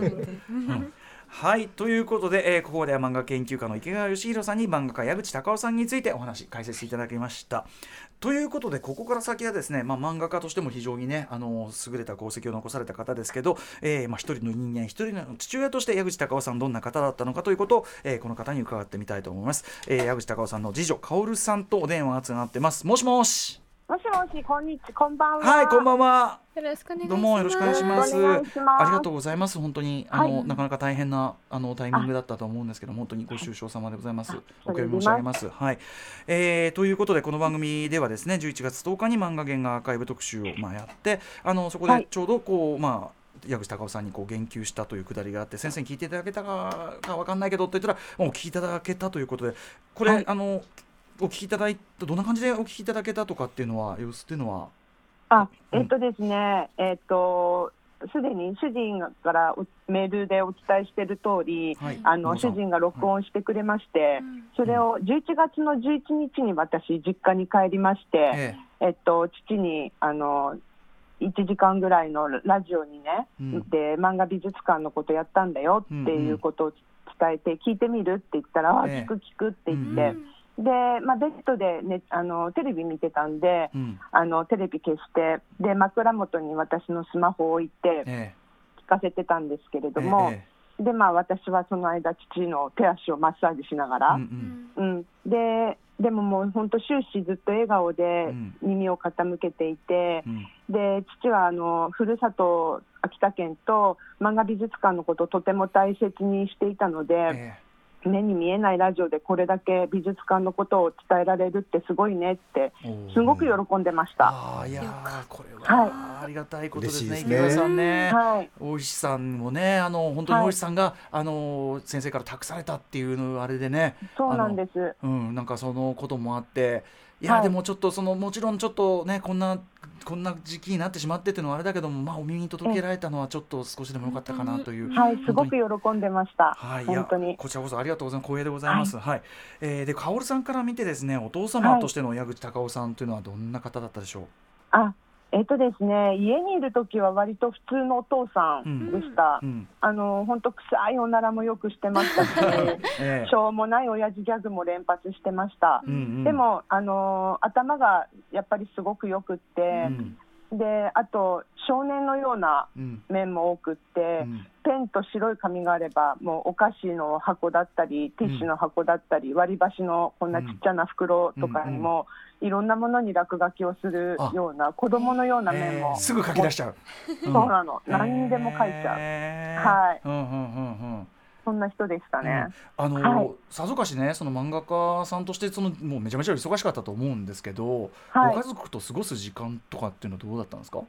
はいということで、えーここでは漫画研究家の池川義弘さんに漫画家矢口隆夫さんについてお話解説いただきました。ということでここから先はですね、まあ、漫画家としても非常にねあの優れた功績を残された方ですけど、えーまあ、一人の人間一人の父親として矢口隆夫さんどんな方だったのかということを、えーこの方に伺ってみたいと思います。えー矢口隆夫さんの次女薫さんとお電話がつながってます。もしもし。もしもし、こんにちは、こんばんは。はいこんばんは。よろしくお願いします。どうもよろしくお願いします。ありがとうございます。本当にあの、はいなかなか大変なあのタイミングだったと思うんですけど、本当にご愁傷様でございます。あお悔やみ申し上げます。はい、えー。ということでこの番組ではですね、11月10日に漫画原画アーカイブ特集をまあやって、あのそこはいでちょうどこう、まあ。矢口隆夫さんにこう言及したというくだりがあって先生に聞いていただけたかかわかんないけどと言ったらもうお聞きいただけたということでこれ、はいあのお聞きいただいたどんな感じでお聞きいただけたとかっていうのは様子っていうのは？あ、えっとですね、えっと、すでに主人からおメールでお伝えしている通り、はい。あの主人が録音してくれまして、うん。それを11月の11日に私、実家に帰りまして、ええ。っと、父にあの1時間ぐらいのラジオにね、うん。で漫画美術館のことやったんだよっていうことを伝えて、聞いてみるって言ったら、あえ。え聞く聞くって言って、うんでまあ、ベッドで、ね、あのテレビ見てたんで、えうん。あのテレビ消してで枕元に私のスマホを置いてえ聞かせてたんですけれえども、えでまあ、私はその間父の手足をマッサージしながえら、うんううん。んででももう本当終始ずっと笑顔でうん。耳を傾けていて、うん。で父はあのふるさと秋田県と漫画美術館のことをとても大切にしていたので、え目に見えないラジオでこれだけ美術館のことを伝えられるってすごいねってすごく喜んでました。ああいやこれは。はありがたいことですね。嬉しいですね。池田さんね。はい。大石さんもねあの本当にはい。大石さんが、あの先生から託されたっていうのあれでね。そうなんです。うんなんかそのこともあっていや、はいでもちょっとそのもちろんちょっとねこんなこんな時期になってしまってっていうのはあれだけどもまあお耳に届けられたのはちょっと少しでもよかったかなという。はい、すごく喜んでました。はい、本当に。こちらこそありがとうございます光栄でございます。はい、えーで薫さんから見てですねお父様としての矢口隆夫さんというのはどんな方だったでしょう？あ、えっとですね、家にいる時は割と普通のお父さんでした。うん、あの本当臭いおならもよくしてましたし、(laughs) ええ。しょうもない親父ギャグも連発してました。うんうん。でもあの頭がやっぱりすごくよくってう、んであと少年のようなうん。面も多くって、うん。ペンと白い紙があればもうお菓子の箱だったりティッシュの箱だったり、割り箸のこんなちっちゃな袋とかにも、いろんなものに落書きをするような子供のような面も、えー。すぐ書き出しちゃう。そうなの、何にでも書いちゃう、えー。はい。うんうんうんうん。そんな人でしたね。あの、はい。さぞかしねその漫画家さんとしてそのもうめちゃめちゃ忙しかったと思うんですけど、はい。ご家族と過ごす時間とかっていうのはどうだったんですか？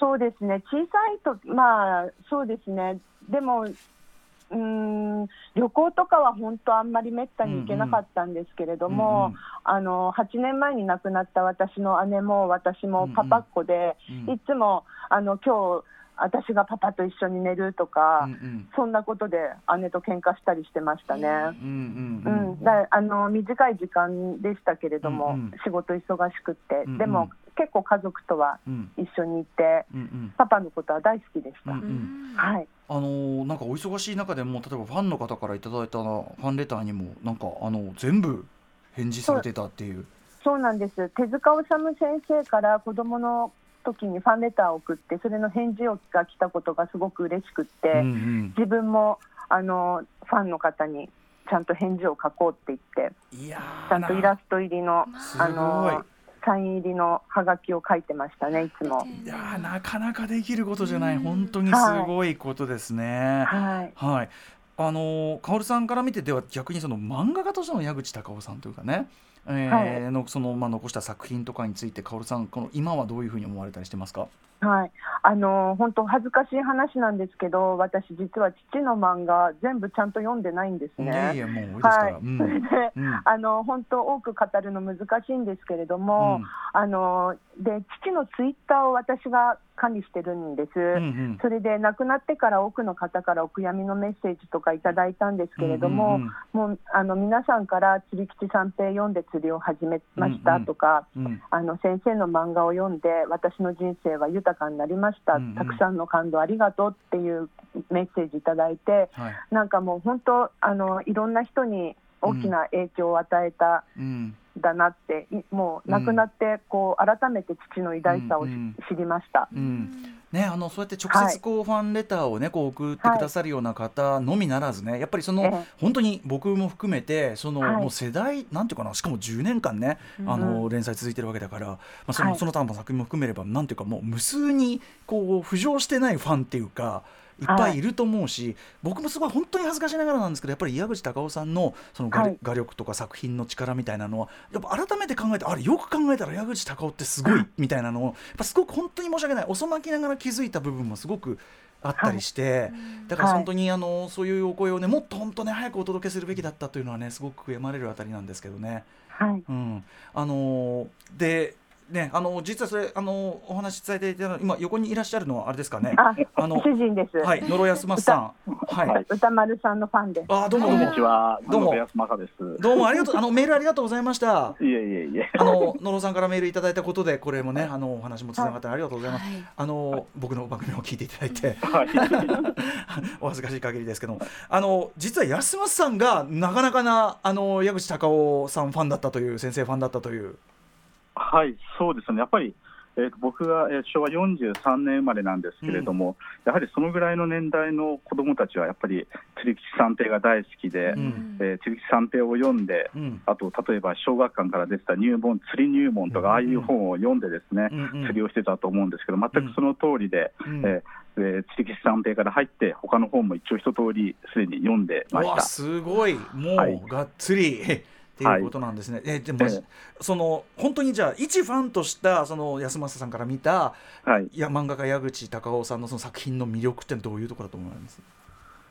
そうですね、小さいと、まあそうですね、でも、うーん旅行とかは本当、あんまりめったに行けなかったんですけれども、あの8年前に亡くなった私の姉も私もパパっ子で、うんうん。いつもあの今日私がパパと一緒に寝るとか、うんうん。そんなことで姉と喧嘩したりしてましたね。うんううんん、だあの短い時間でしたけれども、うんうん。仕事忙しくって、うんうん。でも結構家族とはうん。一緒にいて、うんうん。パパのことは大好きでした。うんうん。はい、あのーなんかお忙しい中でも例えばファンの方からいただいたファンレターにもなんかあの全部返事されてたっていう。そうなんです。手塚治虫先生から子供の時にファンレターを送って、それの返事が来たことがすごく嬉しくって、うんうん自分もあのファンの方にちゃんと返事を書こうって言って、いやーちゃんとイラスト入りのあのサイン入りのハガキを書いてましたね、いつも。いやーなかなかできることじゃない、本当にすごいことですね。はい。はい。あのー、薫さんから見てでは逆にその漫画家としての矢口隆夫さんというかねえーのそのまあ残した作品とかについて、薫さん、この今はどういうふうに思われたりしてますか？はい、あの本当恥ずかしい話なんですけど、私実は父の漫画全部ちゃんと読んでないんですね。いやいやもう多いですから。はい、うん。それで、うん。あの本当多く語るの難しいんですけれども、あので父のツイッターを私が管理してるんです。うんうん。それで亡くなってから多くの方からお悔やみのメッセージとかいただいたんですけれども、うんうんもうあの皆さんから釣り吉三平読んで釣りを始めましたとか、うんうんあの先生の漫画を読んで私の人生は豊かになりました、うんうん。たくさんの感動ありがとうっていうメッセージいただいてはい。なんかもう本当あのいろんな人に大きな影響を与えた、うん。だなっていもう亡くなってこう改めて父の偉大さを知りました。うんね、あのそうやって直接こうファンレターをねこう送ってくださるような方のみならずね、やっぱりその、ええ。本当に僕も含めてその、はい。もう世代なんていうかなしかも10年間ね、あの連載続いてるわけだから、まあ、その、はい。その他の作品も含めればなんていうかもう無数にこう浮上してないファンっていうか。い。っぱいいると思うし、僕もすごい本当に恥ずかしながらなんですけどやっぱり矢口隆夫さんのその画,、はい。画力とか作品の力みたいなのはやっぱ改めて考えてあれよく考えたら矢口隆夫ってすごいみたいなのをやっぱすごく本当に申し訳ない。遅まきながら気づいた部分もすごくあったりして、だからはい。本当にあのそういうお声をねもっと本当ね早くお届けするべきだったというのはねすごく悔やまれるあたりなんですけどね。はい。うん、あのーでねあの実はそれあのお話し伝えていただいた今横にいらっしゃるのはあれですかね？ああの主人です。はい野呂康正さん。はい。はい歌丸さんのファンです。あどうもどうもこんにちは、どうも野安正です。どうもありがとうあのメールありがとうございました。いえいえいえ。あの野呂さんからメールいただいたことでこれもねあのお話もつながってありがとうございます。はいあの僕の番組を聞いていただいてはい。(laughs) お恥ずかしい限りですけどあの実は安松さんがなかなかなあの矢口隆夫さんファンだったという先生ファンだったという。はい、そうですね。やっぱり、えーと僕が、えー昭和43年生まれなんですけれども、やはりそのぐらいの年代の子どもたちはやっぱり釣り吉三平が大好きで、うんえー釣り吉三平を読んで、うん。あと例えば小学館から出てた入門釣り入門とか、ああいう本を読んでですね、うんうん釣りをしてたと思うんですけど、全くその通りで、うんえーえー釣り吉三平から入って、他の本も一応一通りすでに読んでました。すごい。もう、はい。がっつりっていうことなんですね。えでも、ええその本当にじゃあ一ファンとしたその安正さんから見たはいいや漫画家矢口隆夫さんのその作品の魅力ってどういうところだと思います？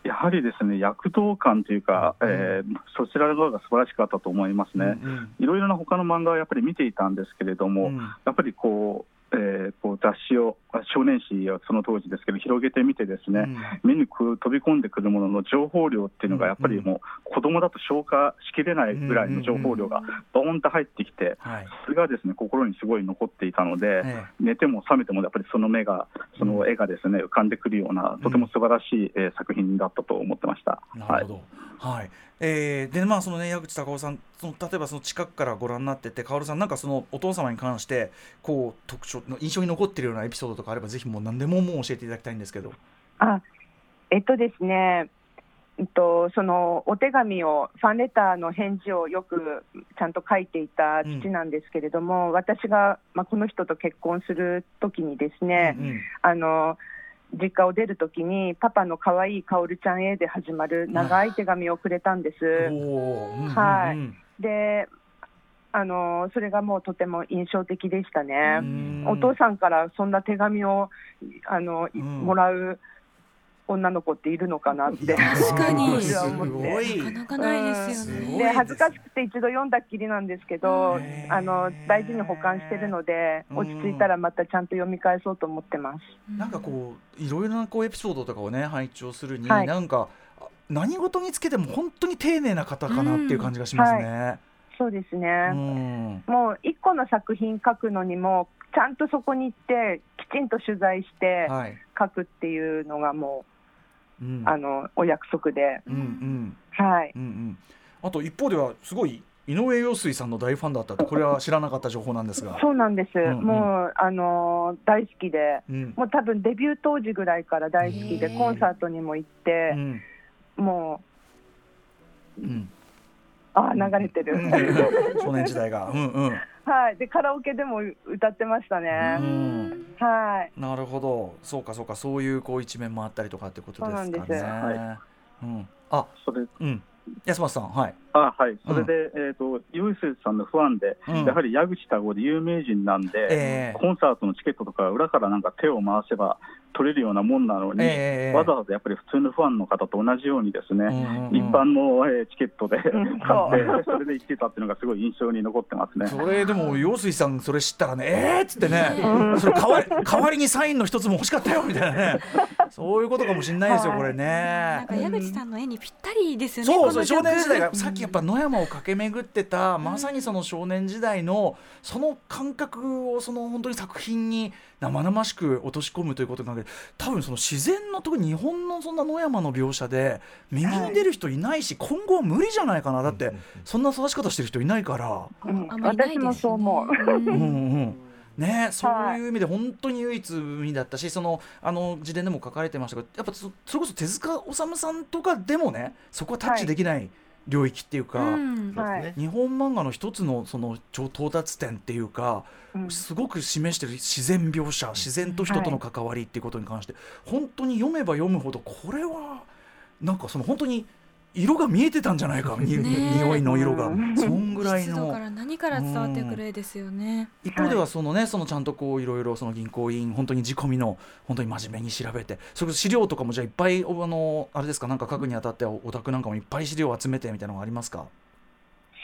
やはりですね躍動感というか、えーそちらの方が素晴らしかったと思いますね。うんいろいろな他の漫画はやっぱり見ていたんですけれども、うんやっぱりこう、えーこう雑誌を、あ少年誌をその当時ですけど、広げてみて、ですね、うん。目に飛び込んでくるものの情報量っていうのが、やっぱりもう、子供だと消化しきれないぐらいの情報量がドーンと入ってきて、はい。それがですね心にすごい残っていたので、え寝ても覚めてもやっぱりその目が、その絵がですね浮かんでくるような、とても素晴らしい、えー作品だったと思ってました。なるほど。はい。えーでまあそのね矢口隆夫さんその例えばその近くからご覧になってて薫さんなんかそのお父様に関してこう特徴の印象に残っているようなエピソードとかあればぜひもう何でももう教えていただきたいんですけど。あえっとですね、えっと、そのお手紙を、ファンレターの返事をよくちゃんと書いていた父なんですけれども、私が、まあ、この人と結婚するときにですね、うんあの実家を出るときに、パパの可愛いかおるちゃんへで始まる長い手紙をくれたんです。はいうんであのそれがもうとても印象的でしたね。うん。お父さんからそんな手紙をあの、いうん。もらう女の子っているのかなって。確かに。私は思ってすごい。なかなかないですよね。で恥ずかしくて一度読んだっきりなんですけどあの大事に保管してるのでうん。落ち着いたらまたちゃんと読み返そうと思ってます。なんかこういろいろなこうエピソードとかをね拝聴するに、はい。なんかあ何事につけても本当に丁寧な方かなっていう感じがしますね。そうですね、うん。もう一個の作品書くのにもちゃんとそこに行ってきちんと取材してはい。書くっていうのがもうんうあのお約束で、うんうん。はい、うんうん。あと一方ではすごい井上陽水さんの大ファンだったってこれは知らなかった情報なんですが。そうなんです、んうん。もうあの大好きで、うん。もう多分デビュー当時ぐらいから大好きで、コンサートにも行ってう、ん。もう、うん。あー流れてる、うん。少年時代が。うんうん。はい、でカラオケでも歌ってましたうね、んはい、なるほど。そうかそうかそういうこう一面もあったりとかってことですかね。そうなんですはうん。あそれうん。安松さんはい。あはい、それで、えっ、と、ユースさんのファンで、うん。やはり矢口多吾で有名人なんで、ええ。コンサートのチケットとか裏からなんか手を回せば取れるようなもんなのに、ええわざわざやっぱり普通のファンの方と同じようにですね、うんうんうん。一般の、えーチケットで買って、それで行ってたっていうのがすごい印象に残ってますね。それでも陽水さんそれ知ったらねえーっつってね、それ代わり代わりにサインの一つも欲しかったよみたいなねそういうことかもしれないですよ、はいこれなんねか。矢口さんの絵にぴったりですよね。そうそう少年時代がさっきやっぱ野山を駆け巡ってた、まさにその少年時代のその感覚をその本当に作品に生々しく落とし込むということなので多分その自然の特に日本のそんな野山の描写で右に出る人いないし、今後は無理じゃないかなだってそんな育ち方してる人いないから。うんあんまりないですよね私もそう思う。うんうんね、そういう意味で本当に唯一無二だったしそのあの自伝でも書かれてましたけどやっぱそそれこそ手塚治虫さんとかでもねそこはタッチできない領域っていうか、うんそうですね。日本漫画の一つのその超到達点っていうか、うん。すごく示してる自然描写自然と人との関わりっていうことに関して、本当に読めば読むほどこれはなんかその本当に色が見えてたんじゃないか、(laughs) に匂いの色が、うん。そんぐらいの。湿度から何から伝わってくる絵ですよね。一方ではそのね、そのちゃんとこういろいろその銀行員本当に仕込みの本当に真面目に調べてそれ資料とかもじゃあいっぱいおあのあれですかなんか書くにあたってお宅なんかもいっぱい資料を集めてみたいなのがありますか？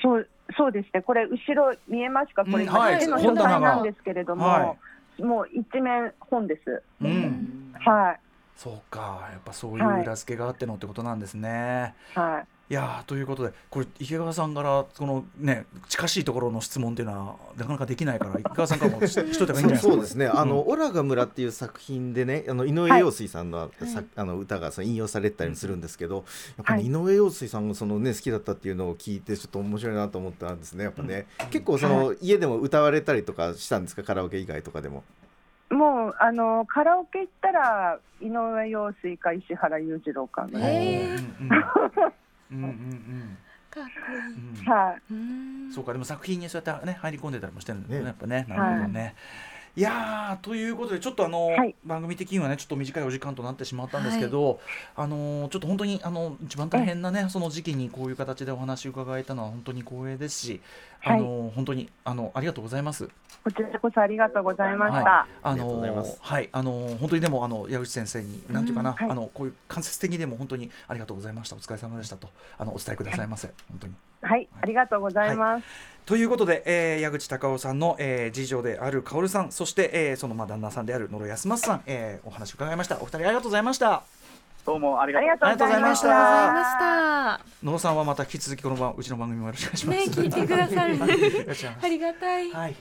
そうそうですね、これ、後ろ見えますか、これ、うんはい。絵の書本棚なんですけれども、はもう一面本です。うん、はい、そうかやっぱそういう裏付けがあってのってことなんですね、はい。い、やーということでこれ池川さんからこのね近しいところの質問っていうのはなかなかできないから池川さんからもし (laughs) しといた方がいいんじゃないですか？そうですね。あの、オラが村っていう作品でね、あの井上陽水さんの、さあの歌がその引用されてたりするんですけど、やっぱり、はい。井上陽水さんがそのね好きだったっていうのを聞いてちょっと面白いなと思ったんですね。やっぱね、結構その、家でも歌われたりとかしたんですか、カラオケ以外とかでも。あのカラオケ行ったら井上陽水か石原裕次郎かね。えうんうんうん。うんうんかっこいい。うん。はい。うん。そうかでも作品にそうやってね入り込んでたりもしてるんだよねね。やっぱね。なるほどね、い、やーということでちょっとあの、はい。番組的にはねちょっと短いお時間となってしまったんですけど、あのちょっと本当にあの一番大変なねその時期にこういう形でお話を伺えたのは本当に光栄ですし、あの本当にあのありがとうございます。こちらこそありがとうございました。はい、あのはい。あの本当にでもあの矢口先生になんていうかな、うんはい。あのこういう間接的にでも本当にありがとうございました。お疲れ様でしたとあのお伝えくださいませ、本当に。はい、ありがとうございます。ということで、えー矢口隆夫さんの、えー次女である薫さんそして、えーそのまあ旦那さんである野呂康正さん、えーお話を伺いましたお二人ありがとうございましたどうもありがあとうございました。まありがとうございました。野呂さんはまた引き続きこの番うちの番組もよろしくお願いします、ね聞いてくださる。ありがたい。すはい、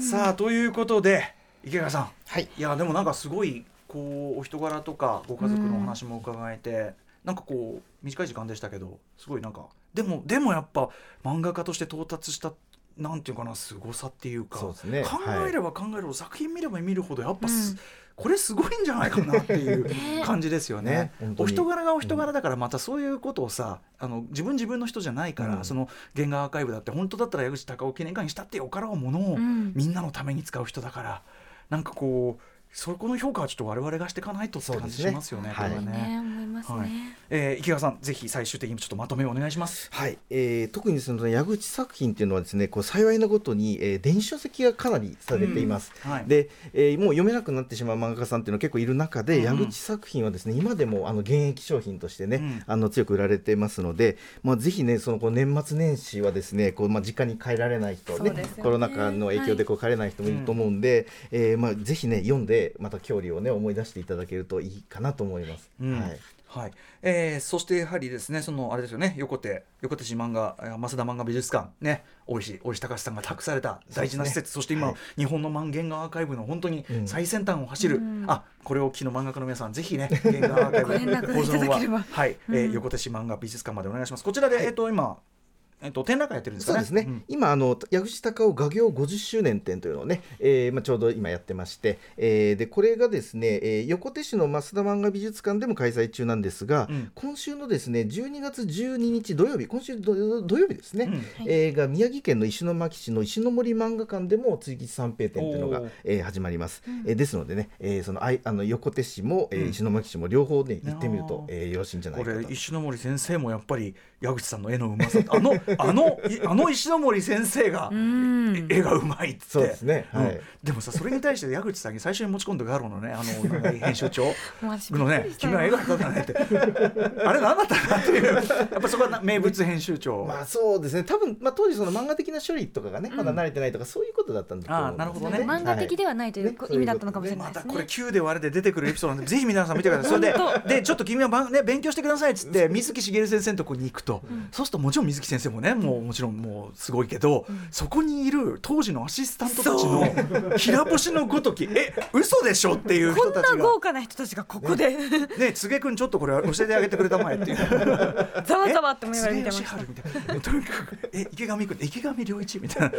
さあということで池川さんはい。いやでもなんかすごいこうお人柄とかご家族のお話も伺えて、なんかこう短い時間でしたけどすごいなんかでもでもやっぱ漫画家として到達したなんていうかな凄さっていうかね。考えれば考えるほど、作品見れば見るほどやっぱす、うん。これすごいんじゃないかなっていう感じですよね。ねお人柄がお人柄だからまたそういうことをさ、あの自分自分の人じゃないから、うん。その原画アーカイブだって本当だったら矢口隆夫記念館にしたってよからをものを、うん。みんなのために使う人だからなんかこうそこの評価はちょっと我々がしていかないとって感じしますよね。そうですね。これはね。ね思いますはい。ね。えー池川さんぜひ最終的にちょっとまとめをお願いします。はい、えー特にその矢口作品っていうのはですねこう幸いなことに、えー電子書籍がかなりされています、うん。はい。で、えーもう読めなくなってしまう漫画家さんっていうのは結構いる中で、うん。矢口作品はですね今でもあの現役商品としてね、うん。あの強く売られてますので、まあ、ぜひねそのこう年末年始はですねこう、まあ、実家に帰られない人、ねそうですよね。コロナ禍の影響でこう帰れない人もいると思うんで、えーまあ、ぜひね読んでまた郷里をね思い出していただけるといいかなと思います。うん。はい。はい。えーそしてやはりですねそのあれですよね横手横手市漫画えー増田漫画美術館ね大石大石隆さんが託された大事な施設そ,、して今、はい。日本の漫原画アーカイブの本当にうん。最先端を走る、うん。あこれを機の漫画家の皆さんぜひね (laughs) 原画アーカイブ保存ははい、えーうん。横手市漫画美術館までお願いします。こちらで、えっ、と今えっと、展覧会やってるんですかね。そうですね、ん。今あの矢口隆夫画業50周年展というのをね、えーまあ、ちょうど今やってまして、えーでこれがですね、えー横手市の増田漫画美術館でも開催中なんですが、うん。今週のですね12月12日土曜日今週土土曜日ですね、うん。えーが宮城県の石巻市の石の森漫画館でも追吉三平展というのがえー始まります、えーですのでね、えーそのあいあの横手市も、えーうん。石巻市も両方ね行ってみるとえーよろしいんじゃないこかと。れ石ノ森先生もやっぱり矢口さんの絵のうまさあのあのい (laughs) あの石ノ森先生がうん。絵がうまいって。そうですね。うん。はい。でもさそれに対して矢口さんに最初に持ち込んだガロのねあの (laughs) 編集長。のね君は絵が下手だねって。(laughs) あれ何だったかなっていう。やっぱそこはな名物編集長、まあそうですね。多分、まあ、当時その漫画的な処理とかがね、まだ慣れてないとかそういうことだったんだと思うんですあーなるほどね。漫画的ではないというね。意味だったのかもしれなまたいですね。これ9で割れで出てくるエピソードなんでぜひ皆さん見てください。それででちょっと君はばん、ね、勉強してくださいっつって水木しげる先生のとこに行くと、そうするともちろん水木先生もねもうもちろんもうすごいけど、そこにいる当時のアシスタントたちの平星のごときえ嘘でしょっていうこんな人たちが。豪華な人たちがここで、ね。柘植君ちょっとこれ教えてあげてくれたまえっていう。ざわざわって思いながら見てましとにかくえ池上君池上良一みたいな。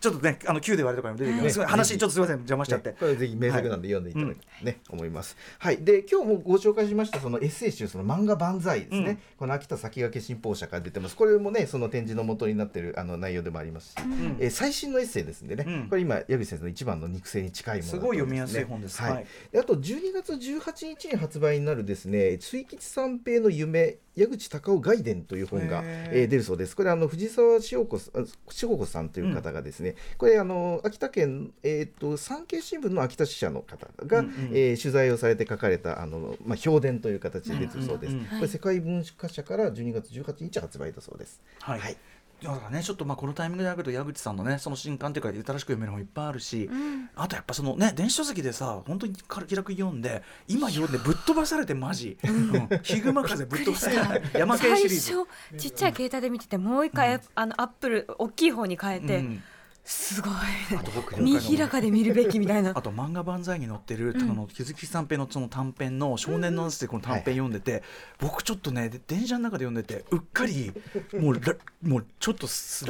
ちょっとねあの9で割れとかにも出てきます、ね話ちょっとすみません邪魔しちゃって、ねこれぜひ名作なんで読んでいただきたい。ね、思います。はい、で今日もご紹介しましたそのエッセイ集その漫画万歳ですね、うん。この秋田先駆け新報社から出てます。これもねその展示の元になっているあの内容でもありますし、ん。えー最新のエッセイですんでね、うん。これ今矢口先生の一番の肉声に近いものすごい読みやすい本ですはいはい。であと12月18日に発売になるですね追吉三平の夢矢口隆夫外伝という本が、えー出るそうです。これあの藤沢志保子さん志保子さんという方がですね、これあの秋田県えっ、と産経新聞の秋田支社の方が、うんうんえー取材をされて書かれたあのまあ評伝という形で出てるそうです。うんうんうんこれ世界文化社から12月18日発売だそうです。はい、はいだからねちょっとまあこのタイミングであると矢口さんのねその新刊というか新しく読める本いっぱいあるし、あとやっぱそのね電子書籍でさ本当に気楽に読んで今読んでぶっ飛ばされてマジ、うん。ヒグマ風ぶっ飛ばされて山系シリちっちゃい携帯で見ててもう一回、あのアップル大きい方に変えて、うんすごい。あと僕見開かで見るべきみたいな。(laughs) あと漫画万歳に載ってる、あの木月三平のその短編の少年の話でこの短編読ん。でて、僕ちょっとねで電車の中で読ん。でてうっかりもうらもうちょっとす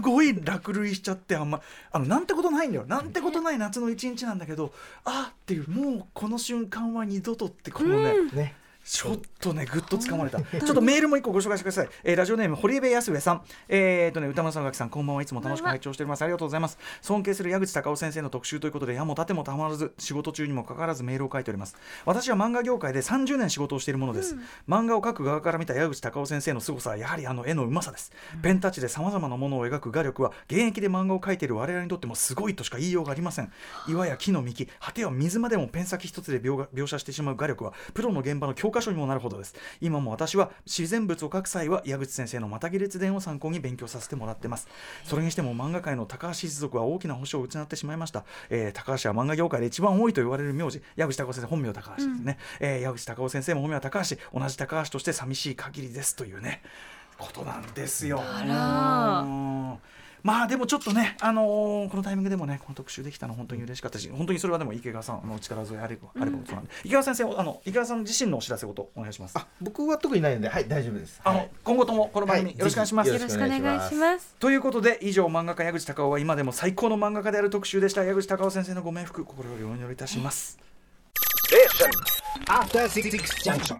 ごい落類しちゃってあん。まあのなん。てことないん。だよなん。てことない夏の一日なん。だけどあーっていうもうこの瞬間は二度とってこのね、ね。ちょっとね、ぐっと掴まれた。ちょっとメールも一個ご紹介してください。えーラジオネーム、堀部康上さん。えー、とね、歌丸さん、垣さん、こんばんはいつも楽しく拝聴しております。ありがとうございます。尊敬する矢口隆夫先生の特集ということで、矢も盾もたまらず、仕事中にもかかわらずメールを書いております。私は漫画業界で30年仕事をしているものです。漫画を描く側から見た矢口隆夫先生の凄さは、やはりあの絵のうまさです。ペンタッチで様々なものを描く画力は、現役で漫画を描いている我々にとってもすごいとしか言いようがありません。岩や木の幹、果ては水までもペン先一つで描写してしまう画力は、プロの現場の教科書にもなるほどです。今も私は自然物を描く際は矢口先生のまたぎ列伝を参考に勉強させてもらってます。それにしても漫画界の高橋一族は大きな星を失ってしまいました、えー高橋は漫画業界で一番多いと言われる名字。矢口隆夫先生本名高橋ですね、えー矢口隆夫先生も本名は高橋同じ高橋として寂しい限りですというね。ことなんですよ。あらうんまあでもちょっとね、あのーこのタイミングでもね、この特集できたの本当に嬉しかったし、本当にそれはでも池川さんの力添えあれば、あればことなんで、池川先生、あの池川さん自身のお知らせごとお願いします。あ僕は特にないのではい大丈夫です。あの、はい今後ともこの番組、はいよろしくお願いします。よろしくお願いしますということで以上漫画家矢口隆夫は今でも最高の漫画家である特集でした矢口隆夫先生のご冥福心よりお祈りいたします。After Six Junction.